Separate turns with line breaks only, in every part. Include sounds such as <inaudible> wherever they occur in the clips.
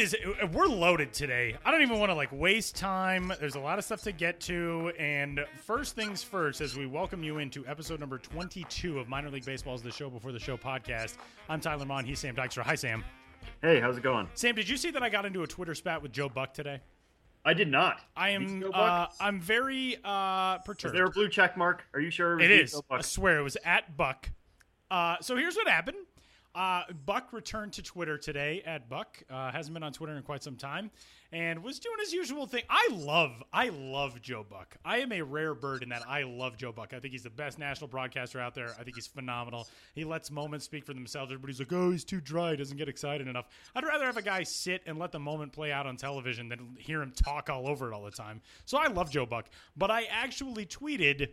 It is. We're loaded today. I don't even want to like waste time. There's a lot of stuff to get to, and first things first, as we welcome you into episode number 22 of Minor League Baseball's The Show Before the Show podcast. I'm Tyler Maun. He's Sam Dykstra. Hi, Sam.
Hey, how's it going?
Sam, did you see that I got into a Twitter spat with Joe Buck today?
I did not.
I am. Uh, I'm very uh, perturbed.
Is there a blue check mark? Are you sure?
It, it is. I swear it was at Buck. Uh, so here's what happened. Uh, Buck returned to Twitter today at Buck. Uh, hasn't been on Twitter in quite some time, and was doing his usual thing. I love, I love Joe Buck. I am a rare bird in that I love Joe Buck. I think he's the best national broadcaster out there. I think he's phenomenal. He lets moments speak for themselves. Everybody's like, "Oh, he's too dry. He Doesn't get excited enough." I'd rather have a guy sit and let the moment play out on television than hear him talk all over it all the time. So I love Joe Buck, but I actually tweeted.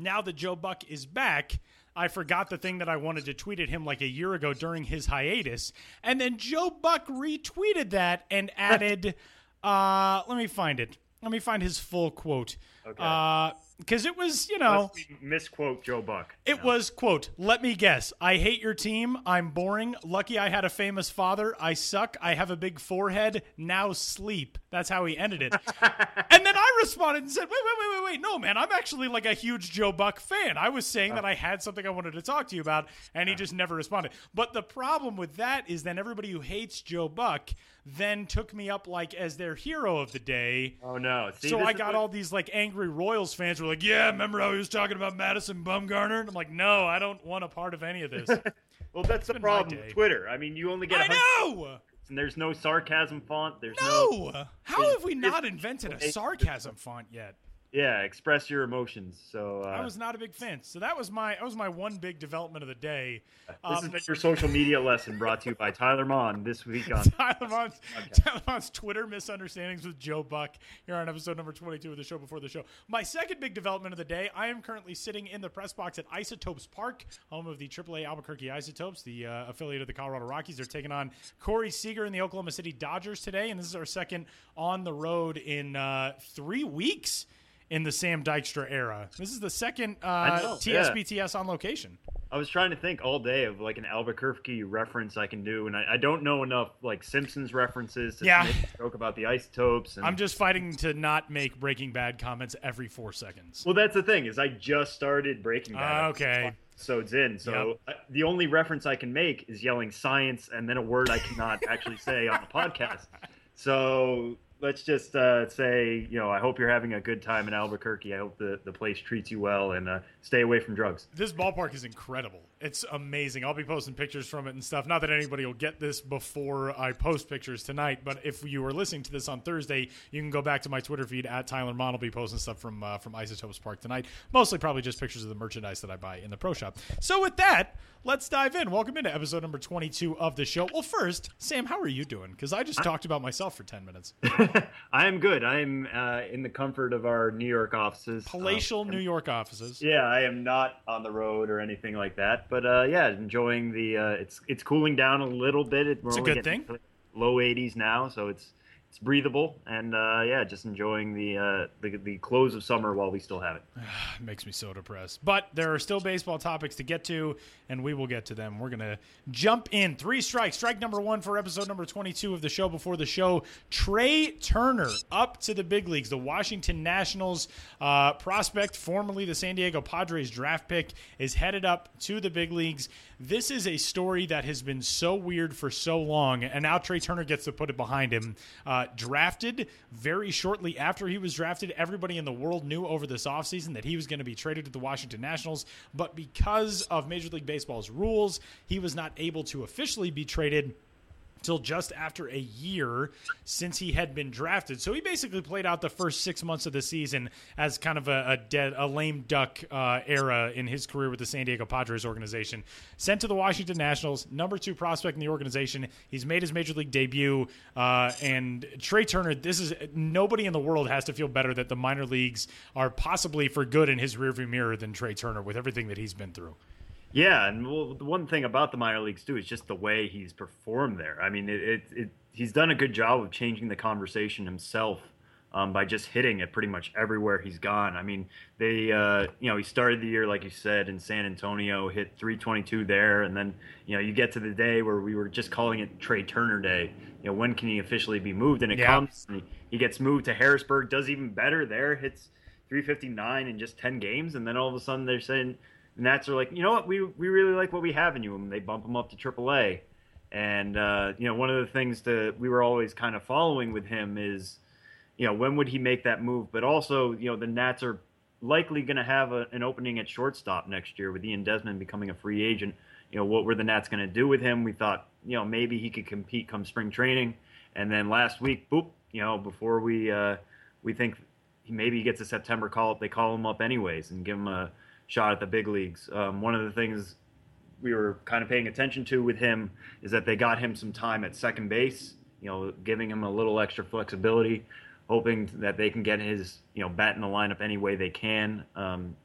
Now that Joe Buck is back, I forgot the thing that I wanted to tweet at him like a year ago during his hiatus. And then Joe Buck retweeted that and added, <laughs> uh, let me find it. Let me find his full quote. Okay. Uh, because it was, you know,
misquote Joe Buck.
It was quote. Let me guess. I hate your team. I'm boring. Lucky I had a famous father. I suck. I have a big forehead. Now sleep. That's how he ended it. <laughs> and then I responded and said, "Wait, wait, wait, wait, wait. No, man. I'm actually like a huge Joe Buck fan. I was saying that I had something I wanted to talk to you about, and he just never responded. But the problem with that is then everybody who hates Joe Buck." then took me up like as their hero of the day.
Oh no!
See, so I got what... all these like angry Royals fans were like, "Yeah, remember how he was talking about Madison Bumgarner?" And I'm like, "No, I don't want a part of any of this." <laughs>
well, that's the problem with Twitter. I mean, you only get.
I know.
And there's no sarcasm font. There's
no. no how have we not invented a sarcasm font yet?
Yeah, express your emotions. So uh,
I was not a big fan. So that was my that was my one big development of the day.
This um, been your social media lesson brought to you by Tyler Maun this week on <laughs>
Tyler Maun's, Tyler Maun's Twitter misunderstandings with Joe Buck here on episode number 22 of the show before the show. My second big development of the day. I am currently sitting in the press box at Isotopes Park, home of the AAA Albuquerque Isotopes, the uh, affiliate of the Colorado Rockies. They're taking on Corey Seager and the Oklahoma City Dodgers today, and this is our second on the road in uh, three weeks in the Sam Dykstra era. This is the second uh, know, TSBTS yeah. on location.
I was trying to think all day of like an Albuquerque reference I can do, and I, I don't know enough like Simpsons references to
yeah.
make a joke about the isotopes. And...
I'm just fighting to not make Breaking Bad comments every four seconds.
Well, that's the thing is I just started Breaking Bad.
Uh, okay.
So it's in. So yep. the only reference I can make is yelling science and then a word I cannot actually say on the podcast. So let's just uh, say, you know, I hope you're having a good time in Albuquerque. I hope the, the place treats you well and uh, stay away from drugs.
This ballpark is incredible. It's amazing. I'll be posting pictures from it and stuff. Not that anybody will get this before I post pictures tonight, but if you were listening to this on Thursday, you can go back to my Twitter feed at Tyler Maun. I'll be posting stuff from uh, from Isotopes Park tonight. Mostly probably just pictures of the merchandise that I buy in the pro shop. So with that, let's dive in. Welcome into episode number 22 of the show. Well, first, Sam, how are you doing? Because I just I- talked about myself for 10 minutes. <laughs>
I am good. I am uh, in the comfort of our New York offices.
Palatial um, New York offices.
Yeah, I am not on the road or anything like that. But uh, yeah, enjoying the. Uh, it's it's cooling down a little bit.
It's a good thing.
Low 80s now, so it's it's breathable and uh, yeah, just enjoying the, uh, the, the close of summer while we still have <sighs> it.
Makes me so depressed, but there are still baseball topics to get to, and we will get to them. We're gonna jump in three strikes. Strike number one for episode number twenty-two of the show. Before the show, Trea Turner up to the big leagues. The Washington Nationals uh, prospect, formerly the San Diego Padres draft pick, is headed up to the big leagues. This is a story that has been so weird for so long, and now Trea Turner gets to put it behind him. Uh, Uh, drafted very shortly after he was drafted, everybody in the world knew over this offseason that he was going to be traded to the Washington Nationals, but because of Major League Baseball's rules, he was not able to officially be traded till just after a year since he had been drafted. So he basically played out the first six months of the season as kind of a, a dead, a lame duck uh, era in his career with the San Diego Padres organization. Sent to the Washington Nationals, number two prospect in the organization. He's made his major league debut. Uh, and Trea Turner, this is nobody in the world has to feel better that the minor leagues are possibly for good in his rearview mirror than Trea Turner with everything that he's been through.
Yeah, and well, the one thing about the minor leagues too is just the way he's performed there. I mean, it, it, it he's done a good job of changing the conversation himself um, by just hitting it pretty much everywhere he's gone. I mean, they, uh, you know, he started the year like you said in San Antonio, hit 322 there, and then you know you get to the day where we were just calling it Trea Turner Day. You know, when can he officially be moved? And it yeah. comes. And he, he gets moved to Harrisburg, does even better there, hits 359 in just 10 games, and then all of a sudden they're saying the Nats are like, you know what, we we really like what we have in you, and they bump him up to AAA. And uh, you know, one of the things that we were always kind of following with him is you know, when would he make that move? But also, you know, the Nats are likely going to have a, an opening at shortstop next year with Ian Desmond becoming a free agent. You know, what were the Nats going to do with him? We thought, you know, maybe he could compete come spring training. And then last week, boop, you know, before we uh, we think he maybe he gets a September call up, they call him up anyways and give him a shot at the big leagues. Um, one of the things we were kind of paying attention to with him is that they got him some time at second base, you know, giving him a little extra flexibility hoping that they can get his you know bat in the lineup any way they can. Um,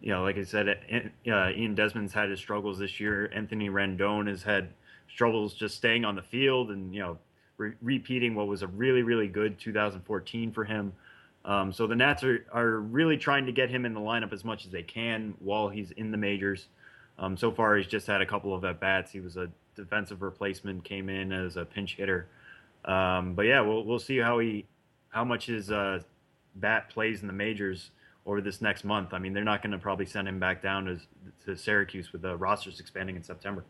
you know, like I said, uh, Ian Desmond's had his struggles this year. Anthony Rendon has had struggles just staying on the field and you know re- repeating what was a really really good 2014 for him. Um, so the Nats are, are really trying to get him in the lineup as much as they can while he's in the majors. Um, so far, he's just had a couple of at bats. He was a defensive replacement, came in as a pinch hitter. Um, but yeah, we'll we'll see how he how much his uh, bat plays in the majors over this next month. I mean, they're not going to probably send him back down to, to Syracuse with the rosters expanding in September.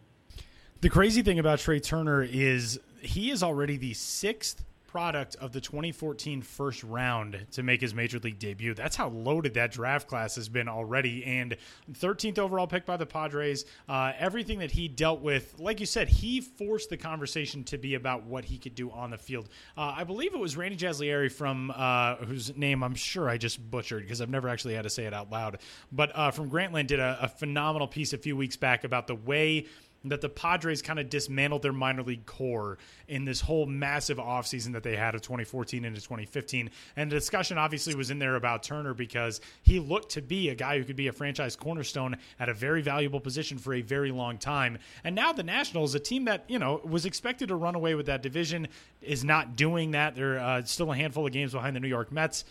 The crazy thing about Trea Turner is he is already the sixth product of the 2014 first round to make his major league debut. That's how loaded that draft class has been already. And 13th overall pick by the Padres. Uh, everything that he dealt with, like you said, he forced the conversation to be about what he could do on the field. Uh, I believe it was Randy Jazayerli from uh, whose name I'm sure I just butchered because I've never actually had to say it out loud. But uh, from Grantland did a, a phenomenal piece a few weeks back about the way that the Padres kind of dismantled their minor league core in this whole massive offseason that they had of 2014 into 2015. And the discussion obviously was in there about Turner because he looked to be a guy who could be a franchise cornerstone at a very valuable position for a very long time. And now the Nationals, a team that, you know, was expected to run away with that division, is not doing that. They're uh, still a handful of games behind the New York Mets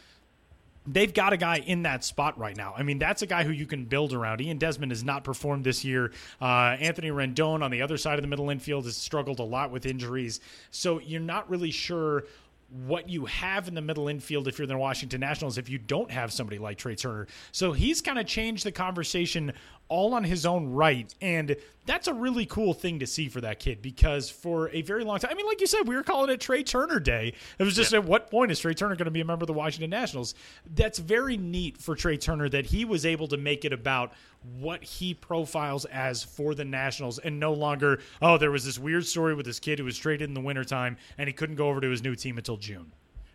they've got a guy in that spot right now. I mean, that's a guy who you can build around. Ian Desmond has not performed this year. Uh, Anthony Rendon on the other side of the middle infield has struggled a lot with injuries. So you're not really sure what you have in the middle infield if you're the Washington Nationals if you don't have somebody like Trea Turner. So he's kind of changed the conversation all on his own right. And that's a really cool thing to see for that kid because for a very long time, I mean, like you said, we were calling it Trea Turner Day. It was just yeah. at what point is Trea Turner going to be a member of the Washington Nationals? That's very neat for Trea Turner that he was able to make it about what he profiles as for the Nationals and no longer, oh, there was this weird story with this kid who was traded in the wintertime and he couldn't go over to his new team until June.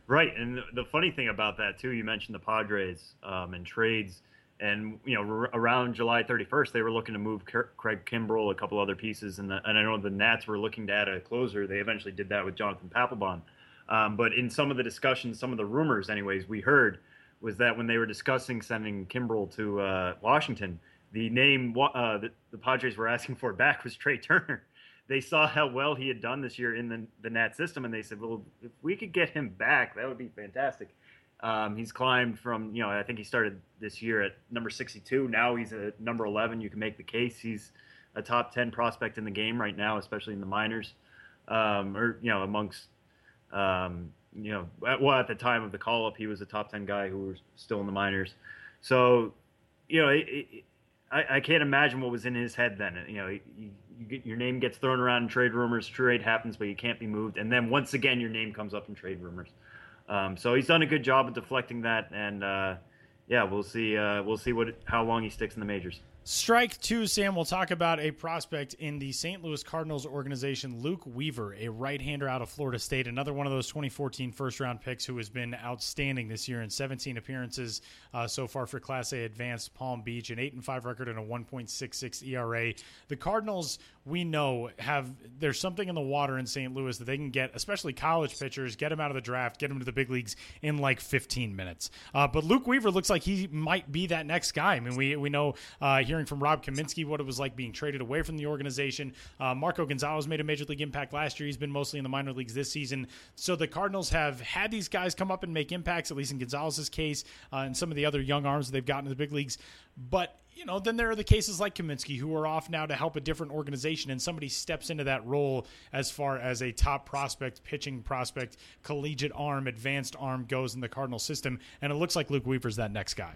Right. And the funny thing about that, too, you mentioned the Padres um, and trades and you know r- around July 31st they were looking to move Craig Kimbrel, a couple other pieces, and, the, and I know the Nats were looking to add a closer. They eventually did that with Jonathan Papelbon. Um, but in some of the discussions, some of the rumors, anyways, we heard was that when they were discussing sending Kimbrel to uh, Washington, the name uh, that the Padres were asking for back was Trea Turner. They saw how well he had done this year in the, the Nat system, and they said, "Well, if we could get him back, that would be fantastic." Um, he's climbed from, you know, I think he started this year at number 62. Now he's at number 11. You can make the case he's a top 10 prospect in the game right now, especially in the minors, um, or you know, amongst, um, you know, at, well, at the time of the call up, he was a top 10 guy who was still in the minors. So, you know, it, it, I, I, can't imagine what was in his head then. You know, you, you get, your name gets thrown around in trade rumors, trade happens, but you can't be moved, and then once again, your name comes up in trade rumors. Um, so he's done a good job of deflecting that, and uh, yeah, we'll see. Uh, we'll see what how long he sticks in the majors.
Strike two, Sam. We'll talk about a prospect in the St. Louis Cardinals organization, Luke Weaver, a right hander out of Florida State, another one of those 2014 first round picks who has been outstanding this year in 17 appearances uh, so far for Class A Advanced Palm Beach, an 8 and 5 record and a 1.66 ERA. The Cardinals, we know, have there's something in the water in St. Louis that they can get, especially college pitchers, get them out of the draft, get them to the big leagues in like 15 minutes. Uh, but Luke Weaver looks like he might be that next guy. I mean, we, we know uh, hearing from Rob Kaminsky what it was like being traded away from the organization. Uh, Marco Gonzalez made a major league impact last year. He's been mostly in the minor leagues this season. So the Cardinals have had these guys come up and make impacts, at least in Gonzalez's case, uh, and some of the other young arms they've gotten in the big leagues. But you know, then there are the cases like Kaminsky who are off now to help a different organization, and somebody steps into that role as far as a top prospect, pitching prospect, collegiate arm, advanced arm goes in the Cardinal system, and it looks like Luke Weaver's that next guy.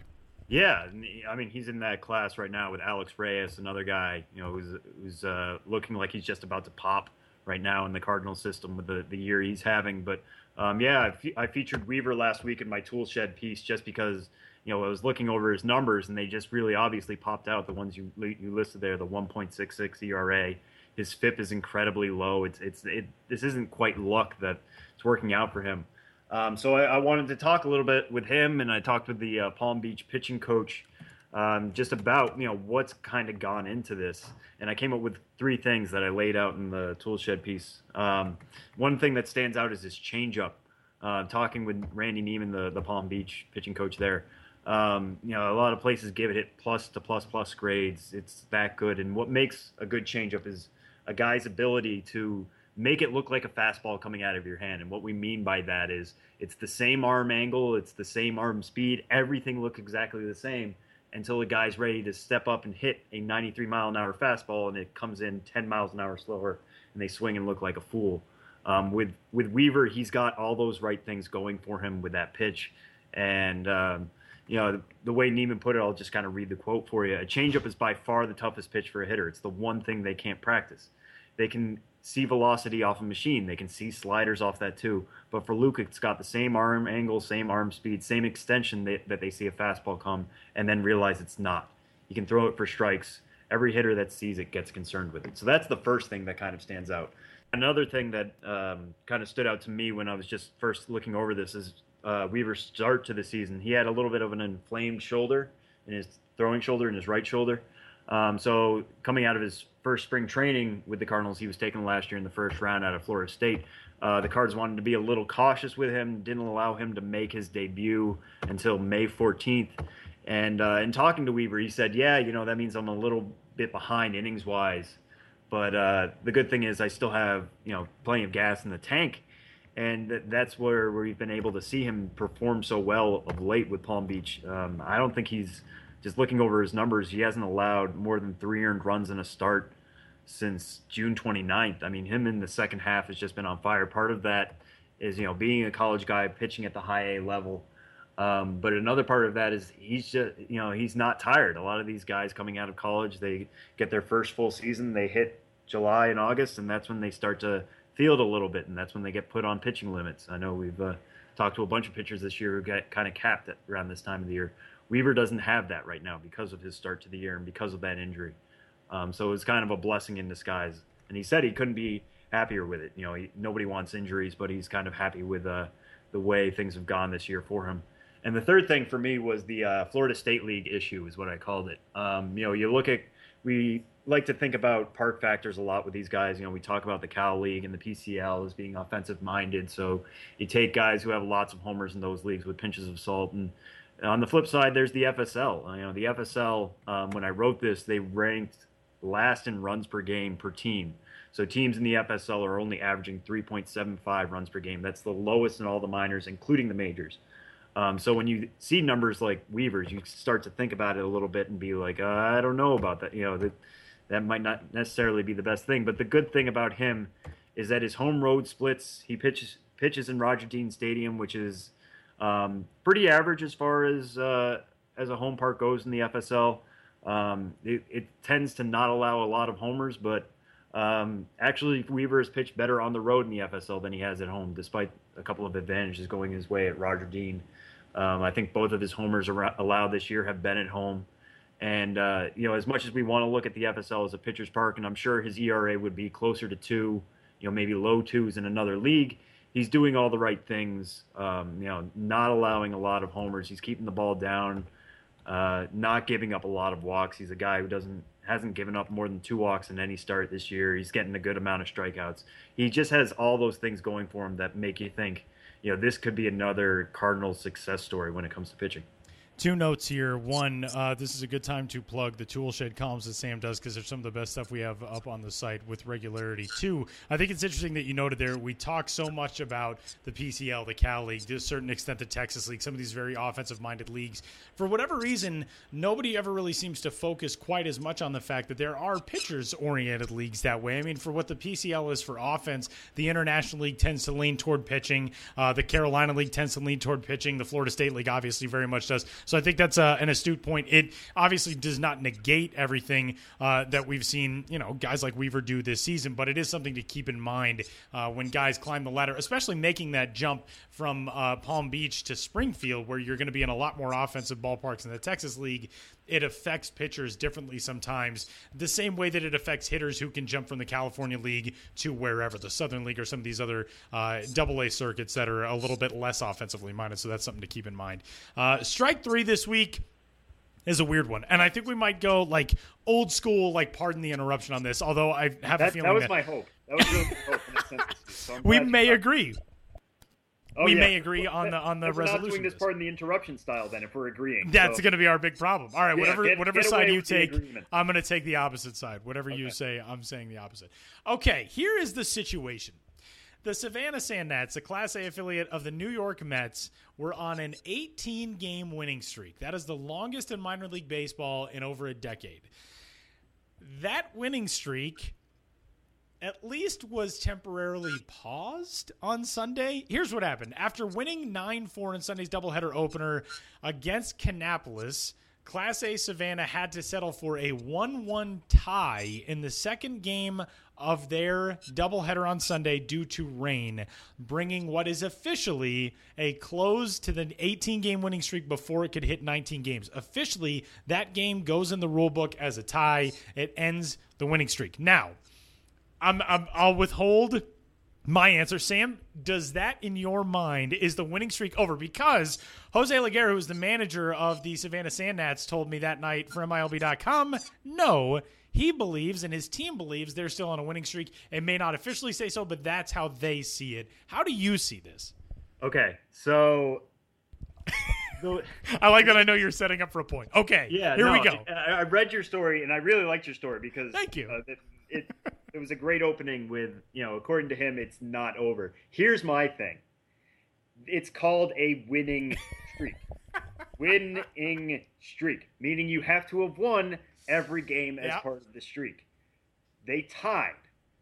Yeah, I mean he's in that class right now with Alex Reyes, another guy you know who's who's uh, looking like he's just about to pop right now in the Cardinal system with the, the year he's having. But um, yeah, I, fe- I featured Weaver last week in my tool shed piece just because you know, I was looking over his numbers, and they just really obviously popped out. The ones you you listed there, the 1.66 ERA. His FIP is incredibly low. It's it's it, this isn't quite luck that it's working out for him. Um, so I, I, wanted to talk a little bit with him, and I talked with the uh, Palm Beach pitching coach um, just about you know what's kind of gone into this. And I came up with three things that I laid out in the toolshed piece. Um, one thing that stands out is his changeup. Uh, talking with Randy Niemann, the the Palm Beach pitching coach there. Um, you know, a lot of places give it plus to plus plus grades. It's that good. And what makes a good changeup is a guy's ability to make it look like a fastball coming out of your hand. And what we mean by that is it's the same arm angle, it's the same arm speed, everything looks exactly the same until the guy's ready to step up and hit a 93 mile an hour fastball and it comes in 10 miles an hour slower and they swing and look like a fool. Um, with with Weaver, he's got all those right things going for him with that pitch, and um, you know, the, the, way Niemann put it, I'll just kind of read the quote for you. A changeup is by far the toughest pitch for a hitter. It's the one thing they can't practice. They can see velocity off a machine. They can see sliders off that too. But for Luke, it's got the same arm angle, same arm speed, same extension that, that they see a fastball come and then realize it's not. He can throw it for strikes. Every hitter that sees it gets concerned with it. So that's the first thing that kind of stands out. Another thing that um, kind of stood out to me when I was just first looking over this is uh, Weaver's start to the season. He had a little bit of an inflamed shoulder in his throwing shoulder and his right shoulder. Um, so coming out of his first spring training with the Cardinals, he was taken last year in the first round out of Florida State. Uh, the Cards wanted to be a little cautious with him, didn't allow him to make his debut until May 14th. And uh, in talking to Weaver, he said, "Yeah, you know that means I'm a little bit behind innings wise, but uh, the good thing is I still have you know plenty of gas in the tank." and that's where we've been able to see him perform so well of late with Palm Beach. Um, I don't think he's just looking over his numbers. He hasn't allowed more than three earned runs in a start since June 29th. I mean, him in the second half has just been on fire. Part of that is you know being a college guy pitching at the high A level. Um, but another part of that is he's just you know he's not tired. A lot of these guys coming out of college, they get their first full season, they hit July and August, and that's when they start to field a little bit, and that's when they get put on pitching limits. I know we've uh, talked to a bunch of pitchers this year who get kind of capped at around this time of the year. Weaver doesn't have that right now because of his start to the year and because of that injury. Um, so it was kind of a blessing in disguise. And he said he couldn't be happier with it. You know, he, nobody wants injuries, but he's kind of happy with uh, the way things have gone this year for him. And the third thing for me was the uh, Florida State League issue, is what I called it. Um, you know, you look at we like to think about park factors a lot with these guys. You know, we talk about the Cal League and the PCL as being offensive minded. So you take guys who have lots of homers in those leagues with pinches of salt. And on the flip side, there's the FSL. You know, the FSL, um, when I wrote this, they ranked last in runs per game per team. So teams in the FSL are only averaging 3.75 runs per game. That's the lowest in all the minors, including the majors. Um, so when you see numbers like Weaver's, you start to think about it a little bit and be like, uh, I don't know about that. You know, that that might not necessarily be the best thing. But the good thing about him is that his home road splits. He pitches pitches in Roger Dean Stadium, which is um, pretty average as far as uh, as a home park goes in the FSL. Um, it, it, tends to not allow a lot of homers, but um, actually Weaver has pitched better on the road in the FSL than he has at home, despite a couple of advantages going his way at Roger Dean. Um, I think both of his homers allowed this year have been at home. And uh, you know, as much as we want to look at the FSL as a pitcher's park, and I'm sure his ERA would be closer to two, you know, maybe low twos in another league. He's doing all the right things. Um, you know, not allowing a lot of homers. He's keeping the ball down, uh, not giving up a lot of walks. He's a guy who doesn't hasn't given up more than two walks in any start this year. He's getting a good amount of strikeouts. He just has all those things going for him that make you think, you know, this could be another Cardinals success story when it comes to pitching.
Two notes here. One, uh, this is a good time to plug the Toolshed columns that Sam does because they're some of the best stuff we have up on the site with regularity. Two, I think it's interesting that you noted there we talk so much about the PCL, the Cal League, to a certain extent the Texas League, some of these very offensive minded leagues. For whatever reason, nobody ever really seems to focus quite as much on the fact that there are pitchers oriented leagues that way. I mean, for what the PCL is for offense, the International League tends to lean toward pitching, uh, the Carolina League tends to lean toward pitching, the Florida State League obviously very much does. So I think that's uh, an astute point. It obviously does not negate everything uh, that we've seen, you know, guys like Weaver do this season, but it is something to keep in mind uh, when guys climb the ladder, especially making that jump from uh, Palm Beach to Springfield, where you're going to be in a lot more offensive ballparks in the Texas League. It affects pitchers differently sometimes, the same way that it affects hitters who can jump from the California League to wherever, the Southern League or some of these other uh, double A circuits that are a little bit less offensively minded. So that's something to keep in mind. Uh, strike three this week is a weird one, and I think we might go like old school, like pardon the interruption on this. Although I have
that,
a feeling
that was
that
my hope. That was really my hope in the census. <laughs> So
we may agree.
Oh,
we
yeah.
may agree
Well,
on the on the
if we're not doing this pardon the interruption style, then if we're agreeing,
That's
So-
going to be our big problem. All right,
Yeah,
whatever
get-
whatever
get
side you take. I'm going to take the opposite side. Whatever you say, I'm saying the opposite. Okay, here is the situation. The Savannah Sand Gnats, a Class A affiliate of the New York Mets, were on an 18 game winning streak. That is the longest in minor league baseball in over a decade. That winning streak at least was temporarily paused on Sunday. Here's what happened. After winning 9 4 in Sunday's doubleheader opener against Kannapolis, Class A Savannah had to settle for a 1 1 tie in the second game of their doubleheader on Sunday due to rain, bringing what is officially a close to the 18 game winning streak before it could hit 19 games. Officially, that game goes in the rule book as a tie, it ends the winning streak. Now, I'm, I'm I'll withhold my answer. Sam, does that in your mind is the winning streak over? Because Jose Leger, who is the manager of the Savannah Sand Gnats, told me that night for MILB.com, no, he believes and his team believes they're still on a winning streak. It may not officially say so, but that's how they see it. How do you see this?
Okay, so the- <laughs>
I like that I know you're setting up for a point. Okay,
yeah,
here
no,
we go.
I, I read your story and I really liked your story because
Thank you.
Uh, it, it was a great opening with you know according to him it's not over. Here's my thing. It's called a winning streak. winning streak, meaning you have to have won every game as
Yeah.
part of the streak. They tied.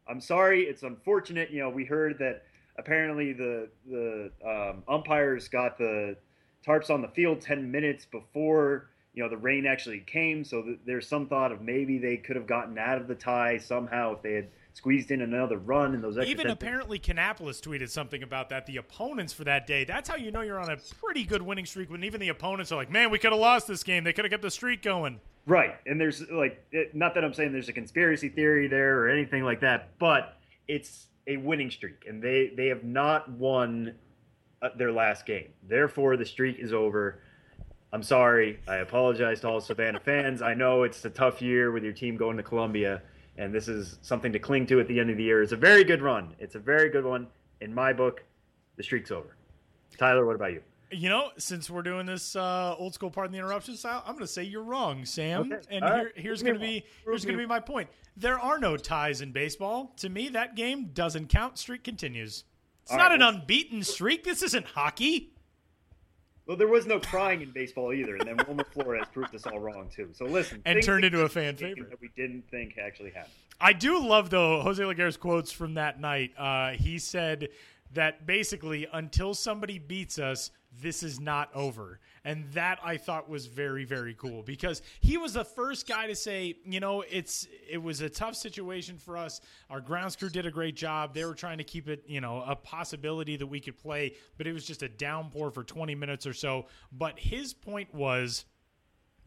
I'm sorry, it's unfortunate. You know, we heard that apparently the the um, umpires got the tarps on the field 10 minutes before you know the rain actually came so th- there's some thought of maybe they could have gotten out of the tie somehow if they had squeezed in another run in those extra
Even apparently, Kannapolis tweeted something about that. The opponents for that day. That's how you know you're on a pretty good winning streak. When even the opponents are like, "Man, we could have lost this game. They could have kept the streak going."
Right, and there's like, it, not that I'm saying there's a conspiracy theory there or anything like that, but it's a winning streak, and they they have not won uh, their last game. Therefore, the streak is over. I'm sorry. I apologize to all Savannah fans. I know it's a tough year with your team going to Columbia, and this is something to cling to at the end of the year. It's a very good run. It's a very good one. In my book, the streak's over. Tyler, what about you?
You know, since we're doing this uh, old school part of the interruption style, I'm going to say you're wrong, Sam.
Okay.
And here,
right.
here's going to be here's going to be my point. There are no ties in baseball. To me, that game doesn't count. Streak continues. It's
All
not
right,
an unbeaten streak. This isn't hockey.
Well, there was no crying in baseball either, and then Wilmer Flores proved us all wrong too. So listen,
And turned into a fan favorite.
that we didn't think actually happened.
I do love though Jose Leger's quotes from that night. Uh, he said that basically until somebody beats us, this is not over, and that I thought was very very cool because he was the first guy to say, you know, it's it was a tough situation for us. Our grounds crew did a great job. They were trying to keep it, you know, a possibility that we could play, but it was just a downpour for 20 minutes or so. But his point was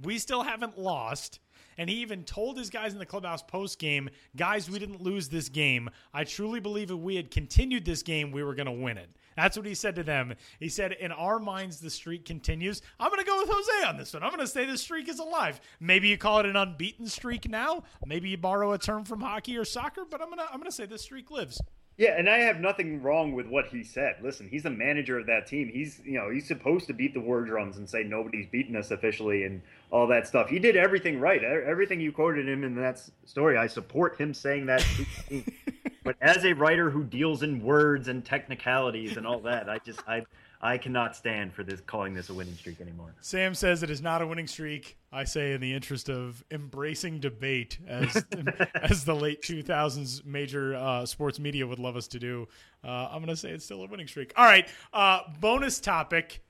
we still haven't lost. And he even told his guys in the clubhouse post game, guys, we didn't lose this game. I truly believe if we had continued this game, we were going to win it. That's what he said to them. He said, in our minds, the streak continues. I'm going to go with Jose on this one. I'm going to say the streak is alive. Maybe you call it an unbeaten streak now. Maybe you borrow a term from hockey or soccer, but I'm going to I'm going to say this streak lives.
Yeah, and I have nothing wrong with what he said. Listen, he's the manager of that team. He's you know he's supposed to beat the war drums and say nobody's beaten us officially and all that stuff. He did everything right. Everything you quoted him in that story, I support him saying that. <laughs> but as a writer who deals in words and technicalities and all that, I just I I cannot stand for this calling this a winning streak anymore.
Sam says it is not a winning streak. I say in the interest of embracing debate, as <laughs> as the late 2000s major uh, sports media would love us to do, uh, I'm going to say it's still a winning streak. All right, uh, bonus topic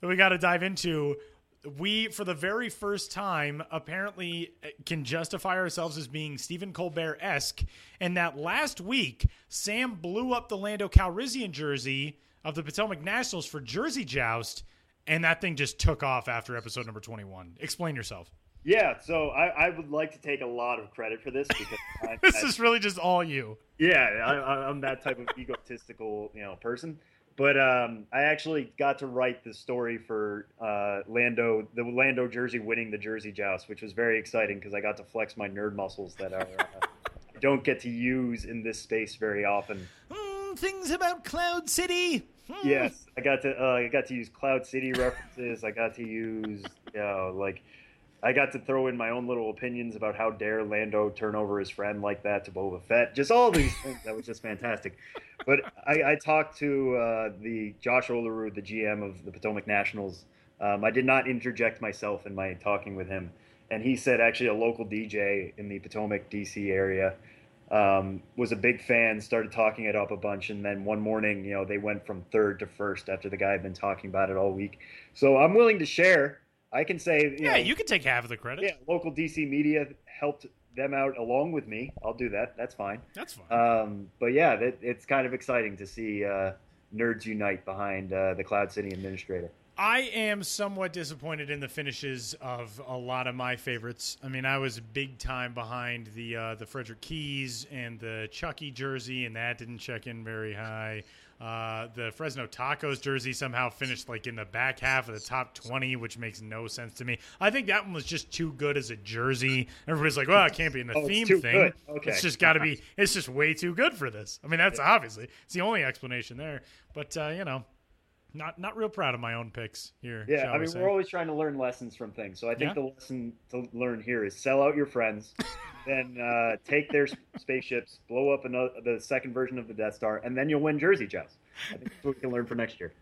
that we got to dive into. We, for the very first time, apparently uh, can justify ourselves as being Stephen Colbert esque. And that last week, Sam blew up the Lando Calrissian jersey of the Potomac Nationals for Jersey Joust, and that thing just took off after episode number 21. Explain yourself.
Yeah, so I, I would like to take a lot of credit for this because <laughs>
I, this I, is really just all you.
Yeah, I, am that type of egotistical, you know, person. But um, I actually got to write the story for uh, Lando, the Lando jersey winning the Jersey Joust, which was very exciting because I got to flex my nerd muscles that uh, I don't get to use in this space very often.
Mm, things about Cloud City.
Hmm. Yes, I got to uh, I got to use Cloud City references. I got to use you know like I got to throw in my own little opinions about how dare Lando turn over his friend like that to Boba Fett. Just all these <laughs> things that was just fantastic. But I, I talked to uh, the Josh Olerud, the GM of the Potomac Nationals. Um, I did not interject myself in my talking with him, and he said actually a local DJ in the Potomac DC area um, was a big fan, started talking it up a bunch, and then one morning, you know, they went from third to first after the guy had been talking about it all week. So I'm willing to share. I can say, you
yeah,
know,
you can take half of the credit.
Yeah, local DC media helped them out along with me. I'll do that. That's fine.
That's fine.
Um, but yeah, that, it's kind of exciting to see uh, nerds unite behind uh, the Cloud City administrator.
I am somewhat disappointed in the finishes of a lot of my favorites. I mean, I was big time behind the uh, the Frederick Keys and the Chucky jersey, and that didn't check in very high. Uh, the Fresno Tacos jersey somehow finished like in the back half of the top 20, which makes no sense to me. I think that one was just too good as a jersey. Everybody's like, well, it can't be in the
oh,
theme
thing.
Good.
Okay.
It's just got to be, <laughs> it's just way too good for this. I mean, that's obviously, it's the only explanation there. But, uh, you know, not not real proud of my own picks here.
Yeah, I
mean,
we are always trying to learn lessons from things. So I think yeah. the lesson to learn here is sell out your friends, <laughs> then uh, take their spaceships, blow up another, the second version of the Death Star, and then you'll win Jersey Joust. I think that's what we can learn for next year.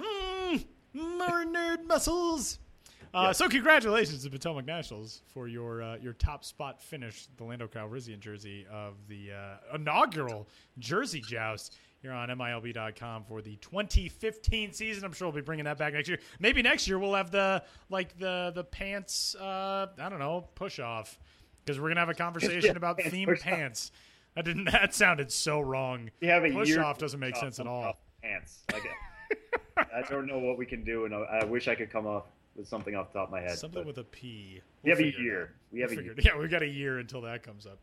Mm, more nerd muscles. Uh, So congratulations to Potomac Nationals for your uh, your top spot finish, the Lando Calrissian jersey of the uh, inaugural Jersey Joust here on MILB.com for the 2015 season. I'm sure we'll be bringing that back next year. Maybe next year we'll have the like the the pants. Uh, I don't know, push off because we're gonna have a conversation <laughs> about theme pants. That didn't. That sounded so wrong.
You have a
push off doesn't make sense at all.
Pants. Okay. I don't know what we can do, and I wish I could come up with something off the top of my head.
Something with a P.
We'll we have a year. We have we'll a year. <laughs>
Yeah, we've got a year until that comes up.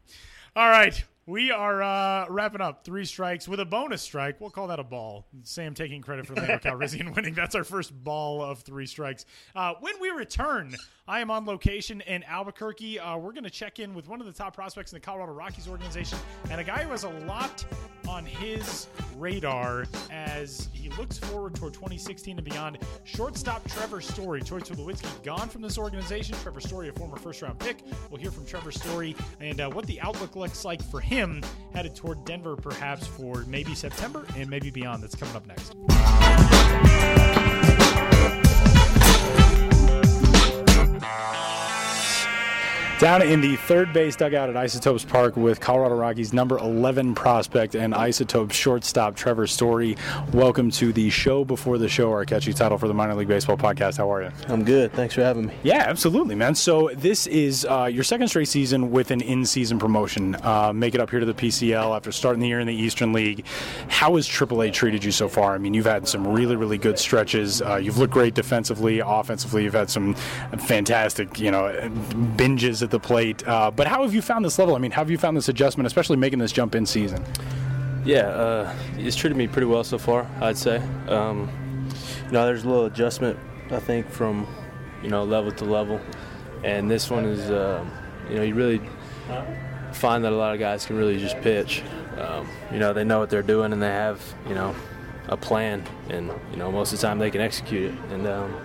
All right, we are uh, wrapping up three strikes with a bonus strike. We'll call that a ball. Sam taking credit for Lando <laughs> Calrissian winning. That's our first ball of three strikes. Uh, when we return, I am on location in Albuquerque. Uh, we're going to check in with one of the top prospects in the Colorado Rockies organization and a guy who has a lot on his radar as he looks forward toward 2016 and beyond. Shortstop Trevor Story, Troy Tulowitzki, gone from this organization. Trevor Story, a former first round pick. We'll hear from Trevor Story and uh, what the outlook looks like for him headed toward Denver, perhaps for maybe September and maybe beyond. That's coming up next. Down in the third base dugout at Isotopes Park with Colorado Rockies number 11 prospect and Isotopes shortstop Trevor Story. Welcome to the show before the show, our catchy title for the Minor League Baseball podcast. How are you?
I'm good. Thanks for having me.
Yeah, absolutely, man. So this is uh, your second straight season with an in-season promotion. Uh, make it up here to the PCL after starting the year in the Eastern League. How has AAA treated you so far? I mean, you've had some really, really good stretches. Uh, you've looked great defensively, offensively. You've had some fantastic, you know, binges at the plate. Uh, but how have you found this level? I mean, how have you found this adjustment, especially making this jump in season?
Yeah, uh, it's treated me pretty well so far. I'd say. Um, you know, there's a little adjustment, I think, from you know level to level, and this one is, uh, you know, you really find that a lot of guys can really just pitch. Um, you know, they know what they're doing and they have, you know, a plan, and you know, most of the time they can execute it. And um,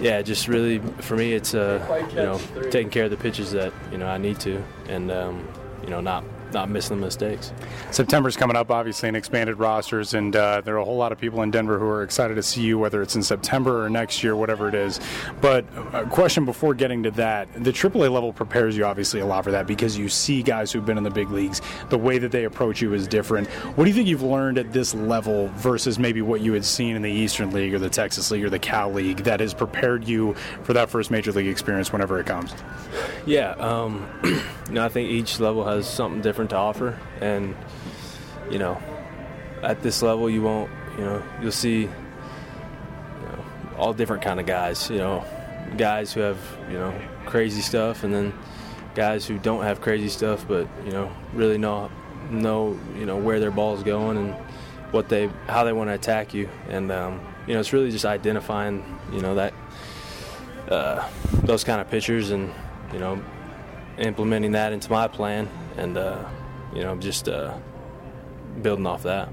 yeah, just really for me, it's uh, you know, taking care of the pitches that you know I need to, and um, you know, not not missing the mistakes.
September's coming up, obviously, in expanded rosters, and uh, there are a whole lot of people in Denver who are excited to see you, whether it's in September or next year, whatever it is. But a question before getting to that the AAA level prepares you, obviously, a lot for that because you see guys who've been in the big leagues. The way that they approach you is different. What do you think you've learned at this level versus maybe what you had seen in the Eastern League or the Texas League or the Cal League that has prepared you for that first major league experience whenever it comes?
Yeah, um, <clears throat> you know, I think each level has something different to offer, and you know, at this level, you won't, you know, you'll see, you know, all different kind of guys. You know, guys who have, you know, crazy stuff, and then guys who don't have crazy stuff, but you know, really know know you know where their ball is going and what they how they want to attack you, and um, you know, it's really just identifying, you know, that uh, those kind of pitchers and you know implementing that into my plan and uh, you know just uh, building off that.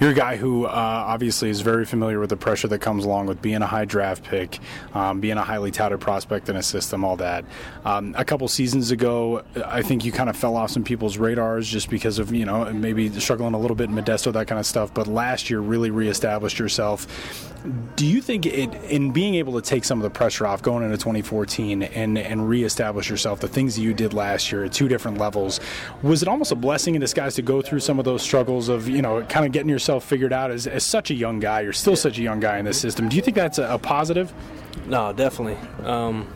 You're a guy who uh, obviously is very familiar with the pressure that comes along with being a high draft pick, um, being a highly touted prospect in a system, all that. Um, a couple seasons ago, I think you kind of fell off some people's radars just because of, you know, maybe struggling a little bit in Modesto, that kind of stuff. But last year, really reestablished yourself. Do you think it, in being able to take some of the pressure off going into 2014 and, and reestablish yourself, the things that you did last year at two different levels, was it almost a blessing in disguise to go through some of those struggles of, you know, kind of getting yourself yourself figured out as, as such a young guy. You're still yeah. such a young guy in this system. Do you think that's a, a positive?
No, definitely. Um,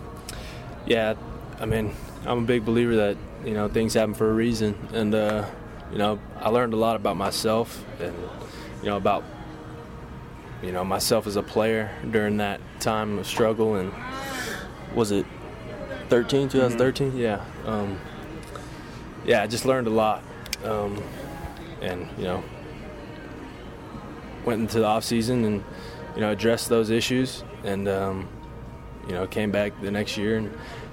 yeah, I mean, I'm a big believer that you know things happen for a reason, and uh, you know I learned a lot about myself and you know about you know myself as a player during that time of struggle and was it 13 2013 mm-hmm. yeah um, yeah i just learned a lot um, and you know went into the off season and you know addressed those issues and um, you know came back the next year and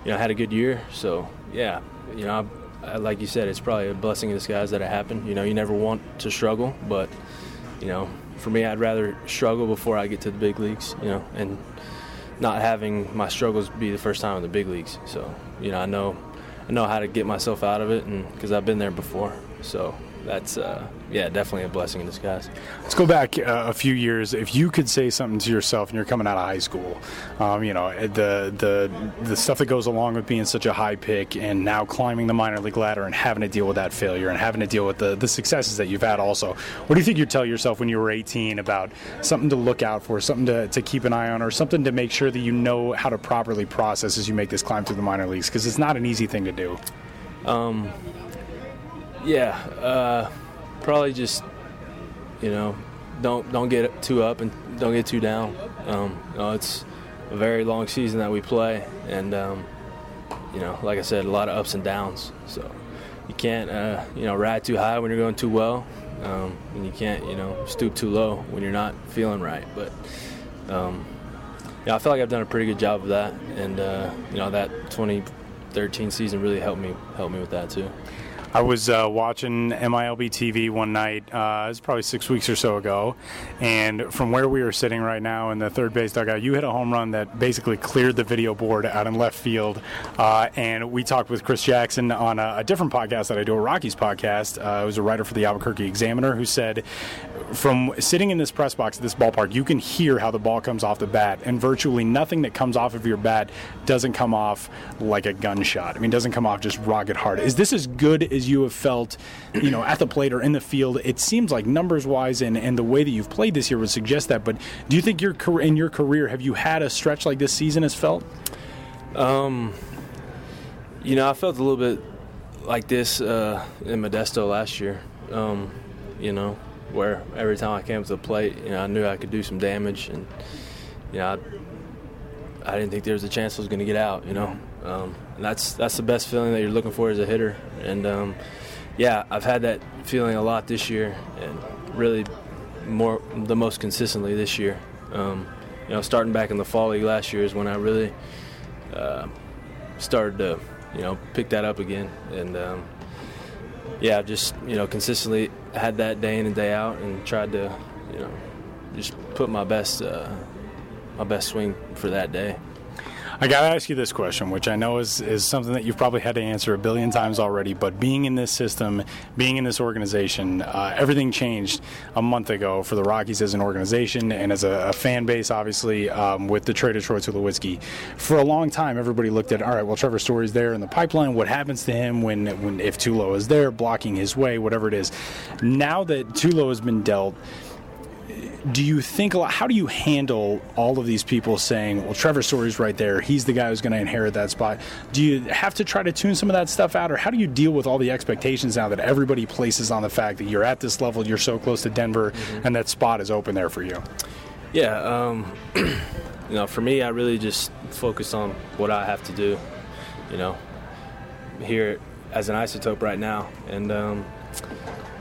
you know had a good year. So yeah, you know I, I, like you said, it's probably a blessing in disguise that it happened. You know you never want to struggle, but you know for me I'd rather struggle before I get to the big leagues. You know and not having my struggles be the first time in the big leagues. So you know I know I know how to get myself out of it and because I've been there before. So that's uh, yeah, definitely a blessing in disguise.
Let's go back uh, a few years. If you could say something to yourself, and you're coming out of high school, um, you know the the the stuff that goes along with being such a high pick, and now climbing the minor league ladder and having to deal with that failure, and having to deal with the the successes that you've had. Also, what do you think you'd tell yourself when you were 18 about something to look out for, something to, to keep an eye on, or something to make sure that you know how to properly process as you make this climb through the minor leagues? Because it's not an easy thing to do.
Um, yeah, uh, probably just you know don't don't get too up and don't get too down. Um, you know, it's a very long season that we play, and um, you know, like I said, a lot of ups and downs. So you can't uh, you know ride too high when you're going too well, um, and you can't you know stoop too low when you're not feeling right. But um, yeah, I feel like I've done a pretty good job of that, and uh, you know that 2013 season really helped me helped me with that too.
I was uh, watching MILB TV one night. Uh, it was probably six weeks or so ago, and from where we are sitting right now in the third base dugout, you hit a home run that basically cleared the video board out in left field. Uh, and we talked with Chris Jackson on a, a, different podcast that I do, a Rockies podcast. Uh, was a writer for the Albuquerque Examiner who said, from sitting in this press box at this ballpark, you can hear how the ball comes off the bat, and virtually nothing that comes off of your bat doesn't come off like a gunshot. I mean, doesn't come off just rocket hard. Is this as good as you have felt, you know, at the plate or in the field? It seems like numbers wise and, and the way that you've played this year would suggest that. But do you think your in your career have you had a stretch like this season has felt?
Um, you know, I felt a little bit like this uh, in Modesto last year. Um, you know, where every time I came to the plate, you know, I knew I could do some damage, and you know, I, I didn't think there was a chance I was going to get out. You know, um, and that's that's the best feeling that you're looking for as a hitter. And um, yeah, I've had that feeling a lot this year, and really more the most consistently this year. Um, you know, starting back in the fall league last year is when I really uh, started to you know pick that up again. And um, yeah, I've just you know consistently had that day in and day out, and tried to you know just put my best uh, my best swing for that day.
I got to ask you this question, which I know is, is something that you've probably had to answer a billion times already, but being in this system, being in this organization, uh, everything changed a month ago for the Rockies as an organization and as a, a fan base, obviously, um, with the trade of Troy Tulowitzki. For a long time, everybody looked at, all right, well, Trevor Story's there in the pipeline. What happens to him when, when if Tulo is there, blocking his way, whatever it is? Now that Tulo has been dealt, do you think a lot? How do you handle all of these people saying, "Well, Trevor Story's right there. He's the guy who's going to inherit that spot." Do you have to try to tune some of that stuff out, or how do you deal with all the expectations now that everybody places on the fact that you're at this level, you're so close to Denver, mm-hmm. and that spot is open there for you?
Yeah, um, <clears throat> you know, for me, I really just focus on what I have to do. You know, here as an isotope right now, and um,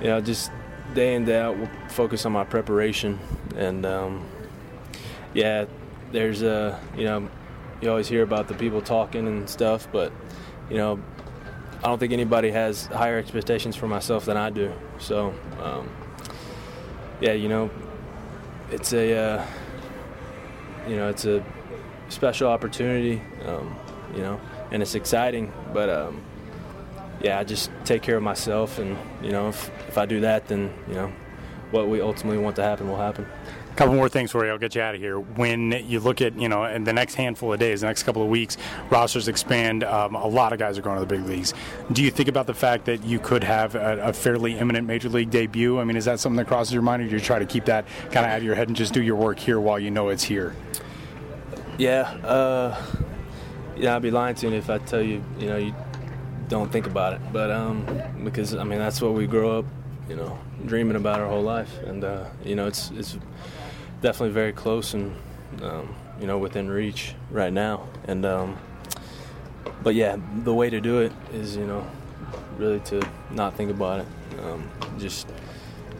you know, just day in day out we'll focus on my preparation. And um, yeah there's a you know you always hear about the people talking and stuff but you know i don't think anybody has higher expectations for myself than i do. So um, yeah you know it's a uh, you know it's a special opportunity um, you know and it's exciting but um, yeah, I just take care of myself, and you know, if, if I do that, then you know, what we ultimately want to happen will happen.
A couple more things for you. I'll get you out of here. When you look at, you know, in the next handful of days, the next couple of weeks, rosters expand. Um, a lot of guys are going to the big leagues. Do you think about the fact that you could have a, a, fairly imminent major league debut? I mean, is that something that crosses your mind, or do you try to keep that kind of out of your head and just do your work here while you know it's here?
Yeah. Uh, yeah, I'd be lying to you if I tell you, you know, you don't think about it. But um, because I mean that's what we grow up, you know, dreaming about our whole life, and uh, you know it's it's definitely very close and um, you know within reach right now. And um, but yeah, the way to do it is you know really to not think about it. Um, just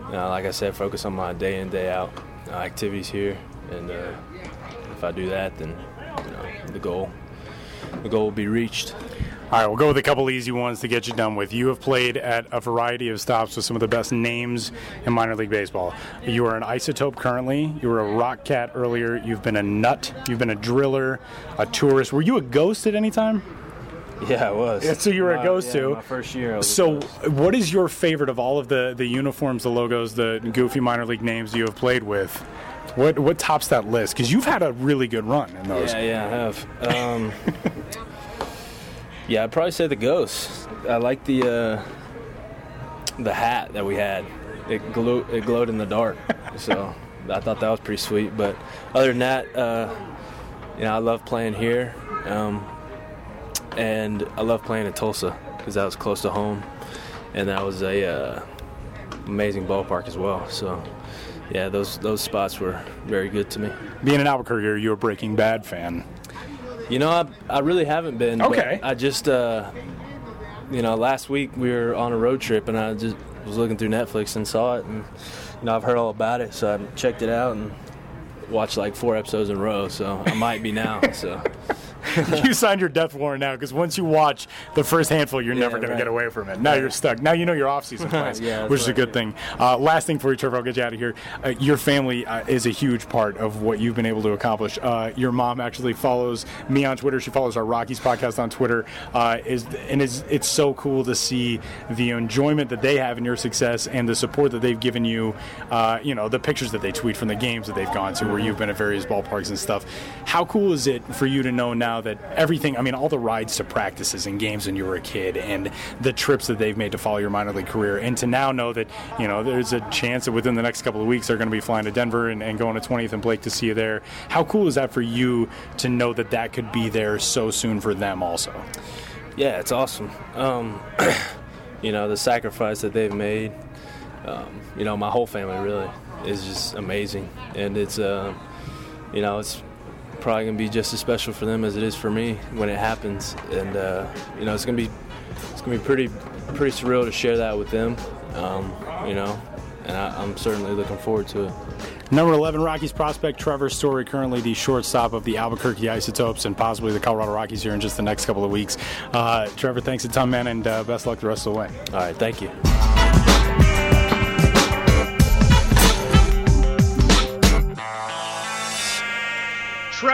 you know, like I said, focus on my day in day out uh, activities here, and uh, if I do that, then you know the goal the goal will be reached.
All right, we'll go with a couple easy ones to get you done with. You have played at a variety of stops with some of the best names in minor league baseball. You are an isotope currently. You were a rock cat earlier. You've been a nut. You've been a driller, a tourist. Were you a ghost at any time?
Yeah, I was.
Yeah, so you were my, a ghost
yeah,
too.
My first year.
so, what is your favorite of all of the the uniforms, the logos, the goofy minor league names you have played with? What what tops that list? Because you've had a really good run in those.
Yeah, yeah, I have. Um, <laughs> Yeah, I'd probably say the ghost. I like the uh, the hat that we had. It glowed it glowed in the dark, <laughs> so I thought that was pretty sweet. But other than that, uh, you know, I love playing here, um, and I love playing in Tulsa because that was close to home, and that was a uh, amazing ballpark as well. So yeah, those those spots were very good to me.
Being an Albuquerque, are you a Breaking Bad fan?
You know, I, I really haven't been.
Okay.
I just, uh, you know, last week we were on a road trip and I just was looking through Netflix and saw it, and you know, I've heard all about it, so I checked it out and watched like four episodes in a row. So I might be now. So. <laughs>
you signed your death warrant now because once you watch the first handful, you're yeah, never going right. to get away from it. Now you're stuck. Now you know your off-season <laughs> plans, yeah, which is a good thing. Uh, last thing for you, Trevor, I'll get you out of here. Uh, your family uh, is a huge part of what you've been able to accomplish. Uh, your mom actually follows me on Twitter. She follows our Rockies podcast on Twitter. Uh, is and it's, it's so cool to see the enjoyment that they have in your success and the support that they've given you. Uh, you know, the pictures that they tweet from the games that they've gone to, where you've been at various ballparks and stuff. How cool is it for you to know now that everything, I mean, all the rides to practices and games when you were a kid and the trips that they've made to follow your minor league career, and to now know that, you know, there's a chance that within the next couple of weeks they're going to be flying to Denver and, and going to 20th and Blake to see you there. How cool is that for you to know that that could be there so soon for them also?
Yeah, it's awesome. Um, <clears throat> you know, the sacrifice that they've made, um, you know, my whole family really is just amazing. And it's, uh, you know, it's probably gonna be just as special for them as it is for me when it happens. And uh, you know, it's gonna be it's gonna be pretty pretty surreal to share that with them. Um, you know, and I, am certainly looking forward to it.
Number 11, Rockies prospect Trevor Story, currently the shortstop of the Albuquerque Isotopes and possibly the Colorado Rockies here in just the next couple of weeks. Uh, Trevor, thanks a ton, man, and uh, best luck the rest of the way.
All right, thank you.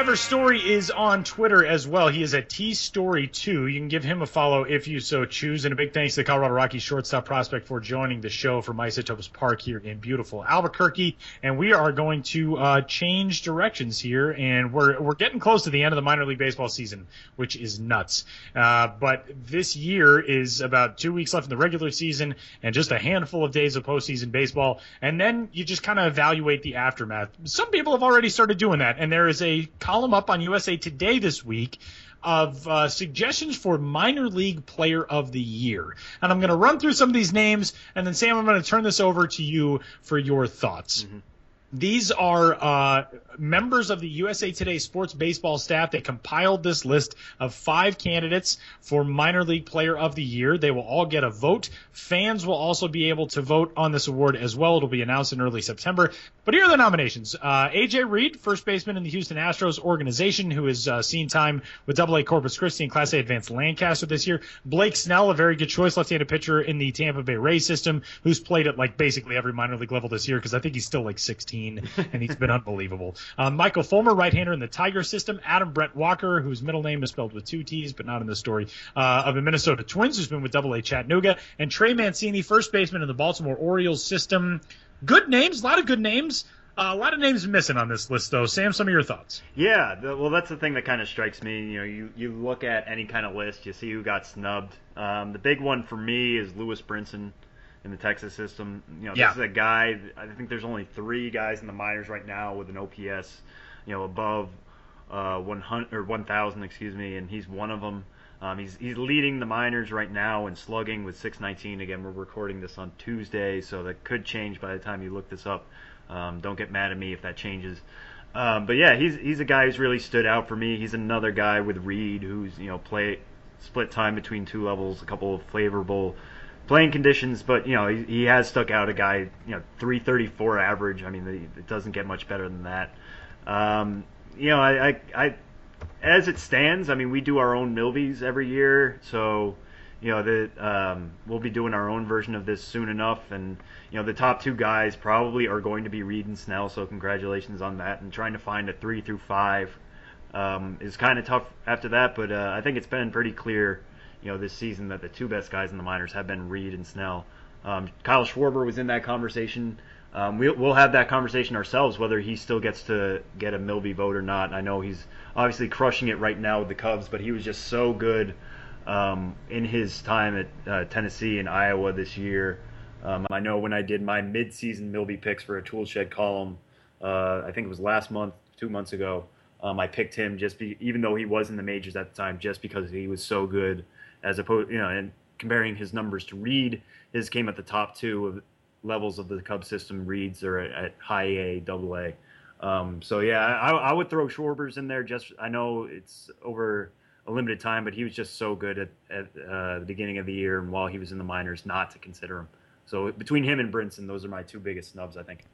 Trevor Story is on Twitter as well. He is at T Story 2. You can give him a follow if you so choose. And a big thanks to the Colorado Rockies shortstop prospect for joining the show from Isotopes Park here in beautiful Albuquerque. And we are going to uh, change directions here, and we're we're getting close to the end of the minor league baseball season, which is nuts. Uh, but this year is about two weeks left in the regular season, and just a handful of days of postseason baseball, and then you just kind of evaluate the aftermath. Some people have already started doing that, and there is a up on USA Today this week of uh, suggestions for minor league player of the year. And I'm going to run through some of these names, and then Sam, I'm going to turn this over to you for your thoughts. Mm-hmm. These are uh, members of the USA Today sports baseball staff. They compiled this list of five candidates for minor league player of the year. They will all get a vote. Fans will also be able to vote on this award as well. It'll be announced in early September. But here are the nominations. Uh, AJ Reed, first baseman in the Houston Astros organization, who has uh, seen time with Double A Corpus Christi and Class A Advanced Lancaster this year. Blake Snell, a very good choice, left-handed pitcher in the Tampa Bay Rays system, who's played at like basically every minor league level this year because I think he's still like 16 and he's been unbelievable. Um, Michael Fulmer, right-hander in the Tiger system. Adam Brett Walker, whose middle name is spelled with two T's, but not in this story, uh, of the Minnesota Twins, who's been with Double A Chattanooga, and Trey Mancini, first baseman in the Baltimore Orioles system good names, a lot of good names. Uh, a lot of names missing on this list, though. Sam, some of your thoughts?
Yeah, the, well, that's the thing that kind of strikes me. You know, you, you look at any kind of list, you see who got snubbed. Um, the big one for me is Lewis Brinson in the Texas system. You know,
yeah.
this is a guy. I think there's only three guys in the minors right now with an OPS, you know, above uh, 100 or 1,000, excuse me, and he's one of them. Um, he's he's leading the minors right now in slugging with 619. Again, we're recording this on Tuesday, so that could change by the time you look this up. Um, don't get mad at me if that changes. Um, but yeah, he's he's a guy who's really stood out for me. He's another guy with Reed who's you know play split time between two levels, a couple of favorable playing conditions, but you know he, he has stuck out. A guy you know 334 average. I mean, it doesn't get much better than that. Um, you know, I, I, I as it stands, I mean, we do our own Milbies every year, so you know that um, we'll be doing our own version of this soon enough. And you know, the top two guys probably are going to be Reed and Snell, so congratulations on that. And trying to find a three through five um, is kind of tough after that, but uh, I think it's been pretty clear, you know, this season that the two best guys in the minors have been Reed and Snell. Um, Kyle Schwarber was in that conversation. Um, we'll, we'll have that conversation ourselves whether he still gets to get a Milby vote or not. I know he's obviously crushing it right now with the Cubs, but he was just so good um, in his time at uh, Tennessee and Iowa this year. Um, I know when I did my midseason Milby picks for a Toolshed column, uh, I think it was last month, two months ago. Um, I picked him just be, even though he was in the majors at the time, just because he was so good. As opposed, you know, and comparing his numbers to Reed, his came at the top two of levels of the Cub system. Reed's are at, high A, double A. Um, so yeah, I, I, would throw Schwarber's in there. Just I know it's over a limited time, but he was just so good at, at uh, the beginning of the year and while he was in the minors, not to consider him. So between him and Brinson, those are my two biggest snubs, I think.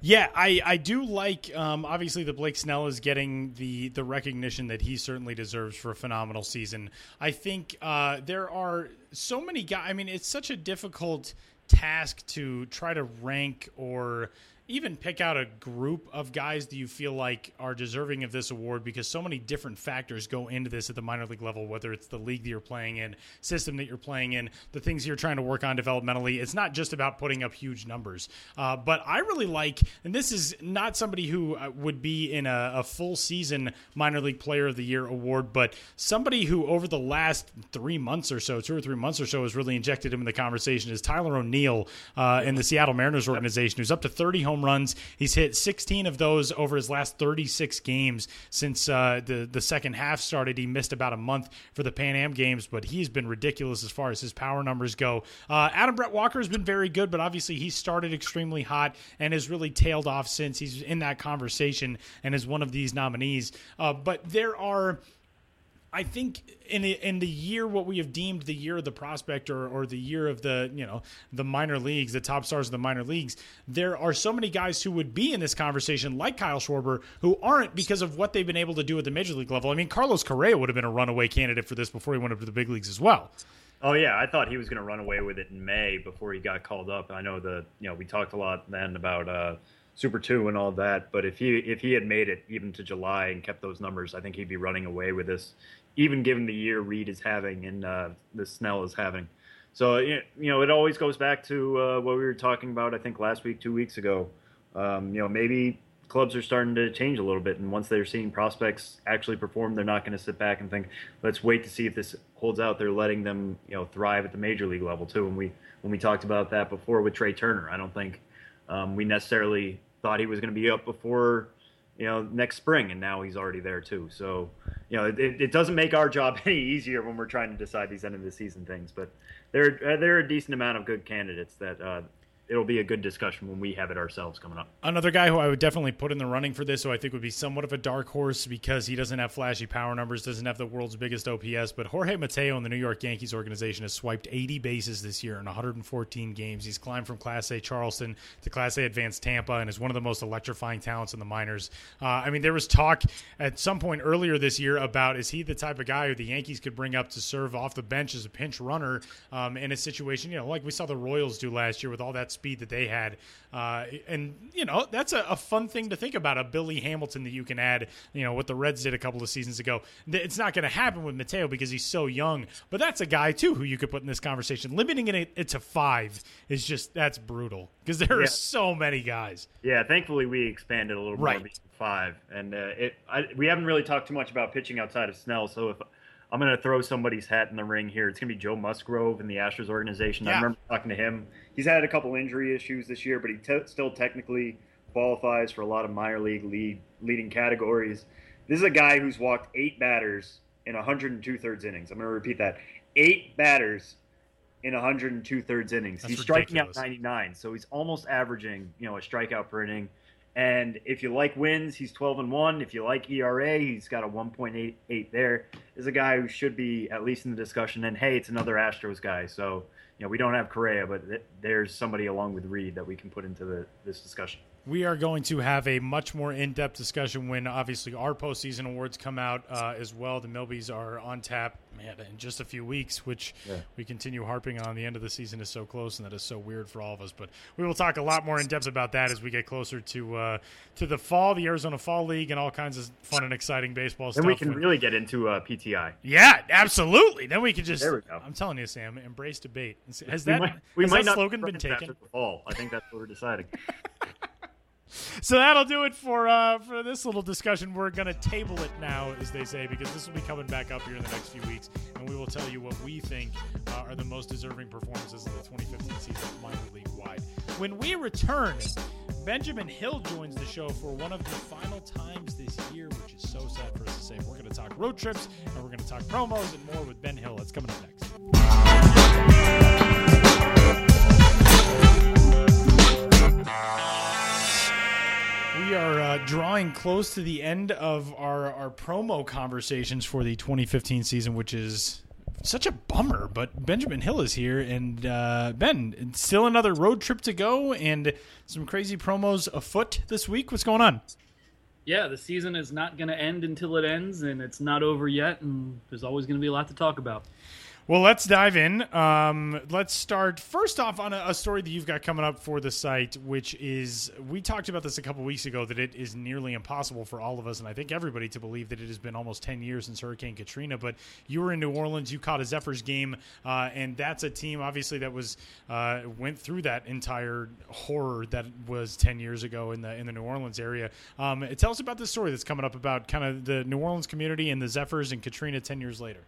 Yeah, I, I do like um, obviously the Blake Snell is getting the the recognition that he certainly deserves for a phenomenal season. I think uh, there are so many guys. I mean, it's such a difficult task to try to rank or even pick out a group of guys that you feel like are deserving of this award because so many different factors go into this at the minor league level, whether it's the league that you're playing in, system that you're playing in, the things you're trying to work on developmentally. It's not just about putting up huge numbers. Uh, but I really like, and this is not somebody who uh, would be in a, a full season minor league player of the year award, but somebody who over the last three months or so, two or three months or so, has really injected him in the conversation is Tyler O'Neill uh, in the Seattle Mariners organization, who's up to 30 home home runs. He's hit 16 of those over his last 36 games since uh, the the second half started. He missed about a month for the Pan Am games, but he's been ridiculous as far as his power numbers go. Uh, Adam Brett Walker has been very good, but obviously he started extremely hot and has really tailed off since he's in that conversation and is one of these nominees. Uh, but there are I think in the, in the year what we have deemed the year of the prospect or, or the year of the you know the minor leagues, the top stars of the minor leagues, there are so many guys who would be in this conversation like Kyle Schwarber who aren't because of what they've been able to do at the major league level. I mean, Carlos Correa would have been a runaway candidate for this before he went up to the big leagues as well.
Oh yeah, I thought he was going to run away with it in May before he got called up. I know the you know we talked a lot then about uh, Super Two and all that, but if he if he had made it even to July and kept those numbers, I think he'd be running away with this, even given the year Reed is having and uh, the Snell is having. So you know it always goes back to uh, what we were talking about. I think last week, two weeks ago. Um, you know maybe clubs are starting to change a little bit. And once they're seeing prospects actually perform, they're not going to sit back and think, let's wait to see if this holds out. They're letting them, you know, thrive at the major league level too. And we when we talked about that before with Trea Turner, I don't think um, we necessarily thought he was going to be up before you know next spring, and now he's already there too. So you know, it, it doesn't make our job <laughs> any easier when we're trying to decide these end of the season things. But there there are a decent amount of good candidates that uh, it'll be a good discussion when we have it ourselves coming up.
Another guy who I would definitely put in the running for this, who I think would be somewhat of a dark horse because he doesn't have flashy power numbers, doesn't have the world's biggest OPS, but Jorge Mateo in the New York Yankees organization has swiped 80 bases this year in 114 games. He's climbed from Class A Charleston to Class A Advanced Tampa and is one of the most electrifying talents in the minors. Uh, I mean, there was talk at some point earlier this year about is he the type of guy who the Yankees could bring up to serve off the bench as a pinch runner um, in a situation, you know, like we saw the Royals do last year with all that speed that they had. Uh, and, you know, that's a, a, fun thing to think about a Billy Hamilton that you can add, you know, what the Reds did a couple of seasons ago. It's not going to happen with Mateo because he's so young, but that's a guy, too, who you could put in this conversation. Limiting it, it to five is just, that's brutal because there yeah. are so many guys.
Yeah, thankfully we expanded a little
right.
more five. And uh, it, I, we haven't really talked too much about pitching outside of Snell, so if I'm going to throw somebody's hat in the ring here. It's going to be Joe Musgrove in the Astros organization. Yeah. I remember talking to him. He's had a couple injury issues this year, but he t- still technically qualifies for a lot of minor league lead leading categories. This is a guy who's walked eight batters in 102 thirds innings. I'm going to repeat that: eight batters in 102 thirds innings.
That's
he's
ridiculous.
striking out 99, so he's almost averaging, you know, a strikeout per inning. And if you like wins, he's 12 and 1. If you like ERA, he's got a 1.88 there. Is a guy who should be at least in the discussion. And hey, it's another Astros guy. So, you know, we don't have Correa, but th- there's somebody along with Reed that we can put into the, this discussion
we are going to have a much more in-depth discussion when obviously our postseason awards come out uh, as well. The Milbies are on tap, man, in just a few weeks, which yeah. we continue harping on. The end of the season is so close, and that is so weird for all of us. But we will talk a lot more in depth about that as we get closer to uh, to the fall, the Arizona Fall League, and all kinds of fun and exciting baseball
and
stuff.
And we can when, really get into uh, PTI.
Yeah, absolutely. Then we can just.
There we go.
I'm telling you, Sam, embrace debate. Has that,
we might, we
has
might
that slogan been taken?
Fall. I think that's what we're deciding. <laughs>
so that'll do it for uh, for this little discussion. We're gonna table it now, as they say, because this will be coming back up here in the next few weeks, and we will tell you what we think uh, are the most deserving performances of the 2015 season, minor league wide. When we return, Benjamin Hill joins the show for one of the final times this year, which is so sad for us to say. We're gonna talk road trips, and we're gonna talk promos and more with Ben Hill. That's coming up next. We are uh, drawing close to the end of our, our promo conversations for the 2015 season, which is such a bummer. But Benjamin Hill is here, and uh, Ben, still another road trip to go, and some crazy promos afoot this week. What's going on?
Yeah, the season is not going to end until it ends, and it's not over yet, and there's always going to be a lot to talk about.
Well, let's dive in. Um, let's start first off on a, a, story that you've got coming up for the site, which is we talked about this a couple weeks ago that it is nearly impossible for all of us, and I think everybody, to believe that it has been almost 10 years since Hurricane Katrina. But you were in New Orleans, you caught a Zephyrs game, uh, and that's a team, obviously, that was uh, went through that entire horror that was 10 years ago in the in the New Orleans area. Um, tell us about this story that's coming up about kind of the New Orleans community and the Zephyrs and Katrina 10 years later.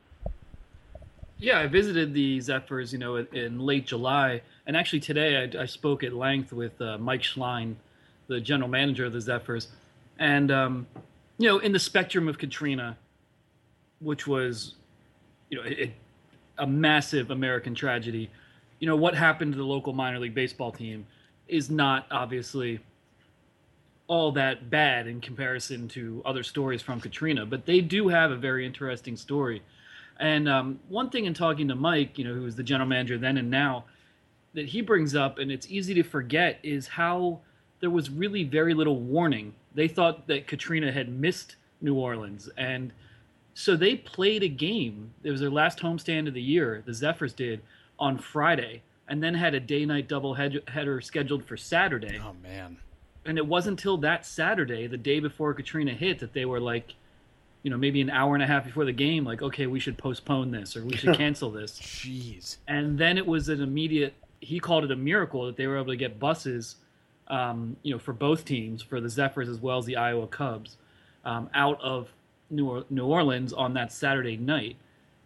Yeah, I visited the Zephyrs, you know, in late July, and actually today I, I spoke at length with uh, Mike Schline, the general manager of the Zephyrs, and um, you know, in the spectrum of Katrina, which was, you know, it, a massive American tragedy. You know, what happened to the local minor league baseball team is not obviously all that bad in comparison to other stories from Katrina, but they do have a very interesting story. And um, one thing in talking to Mike, you know, who was the general manager then and now, that he brings up, and it's easy to forget, is how there was really very little warning. They thought that Katrina had missed New Orleans, and so they played a game. It was their last homestand of the year. The Zephyrs did on Friday, and then had a day-night double header scheduled for Saturday.
Oh man!
And it wasn't until that Saturday, the day before Katrina hit, that they were like, you know, maybe an hour and a half before the game, like, okay, we should postpone this or we should <laughs> cancel this.
Jeez.
And then it was an immediate. He called it a miracle that they were able to get buses, um, you know, for both teams, for the Zephyrs as well as the Iowa Cubs, um, out of New, New Orleans on that Saturday night.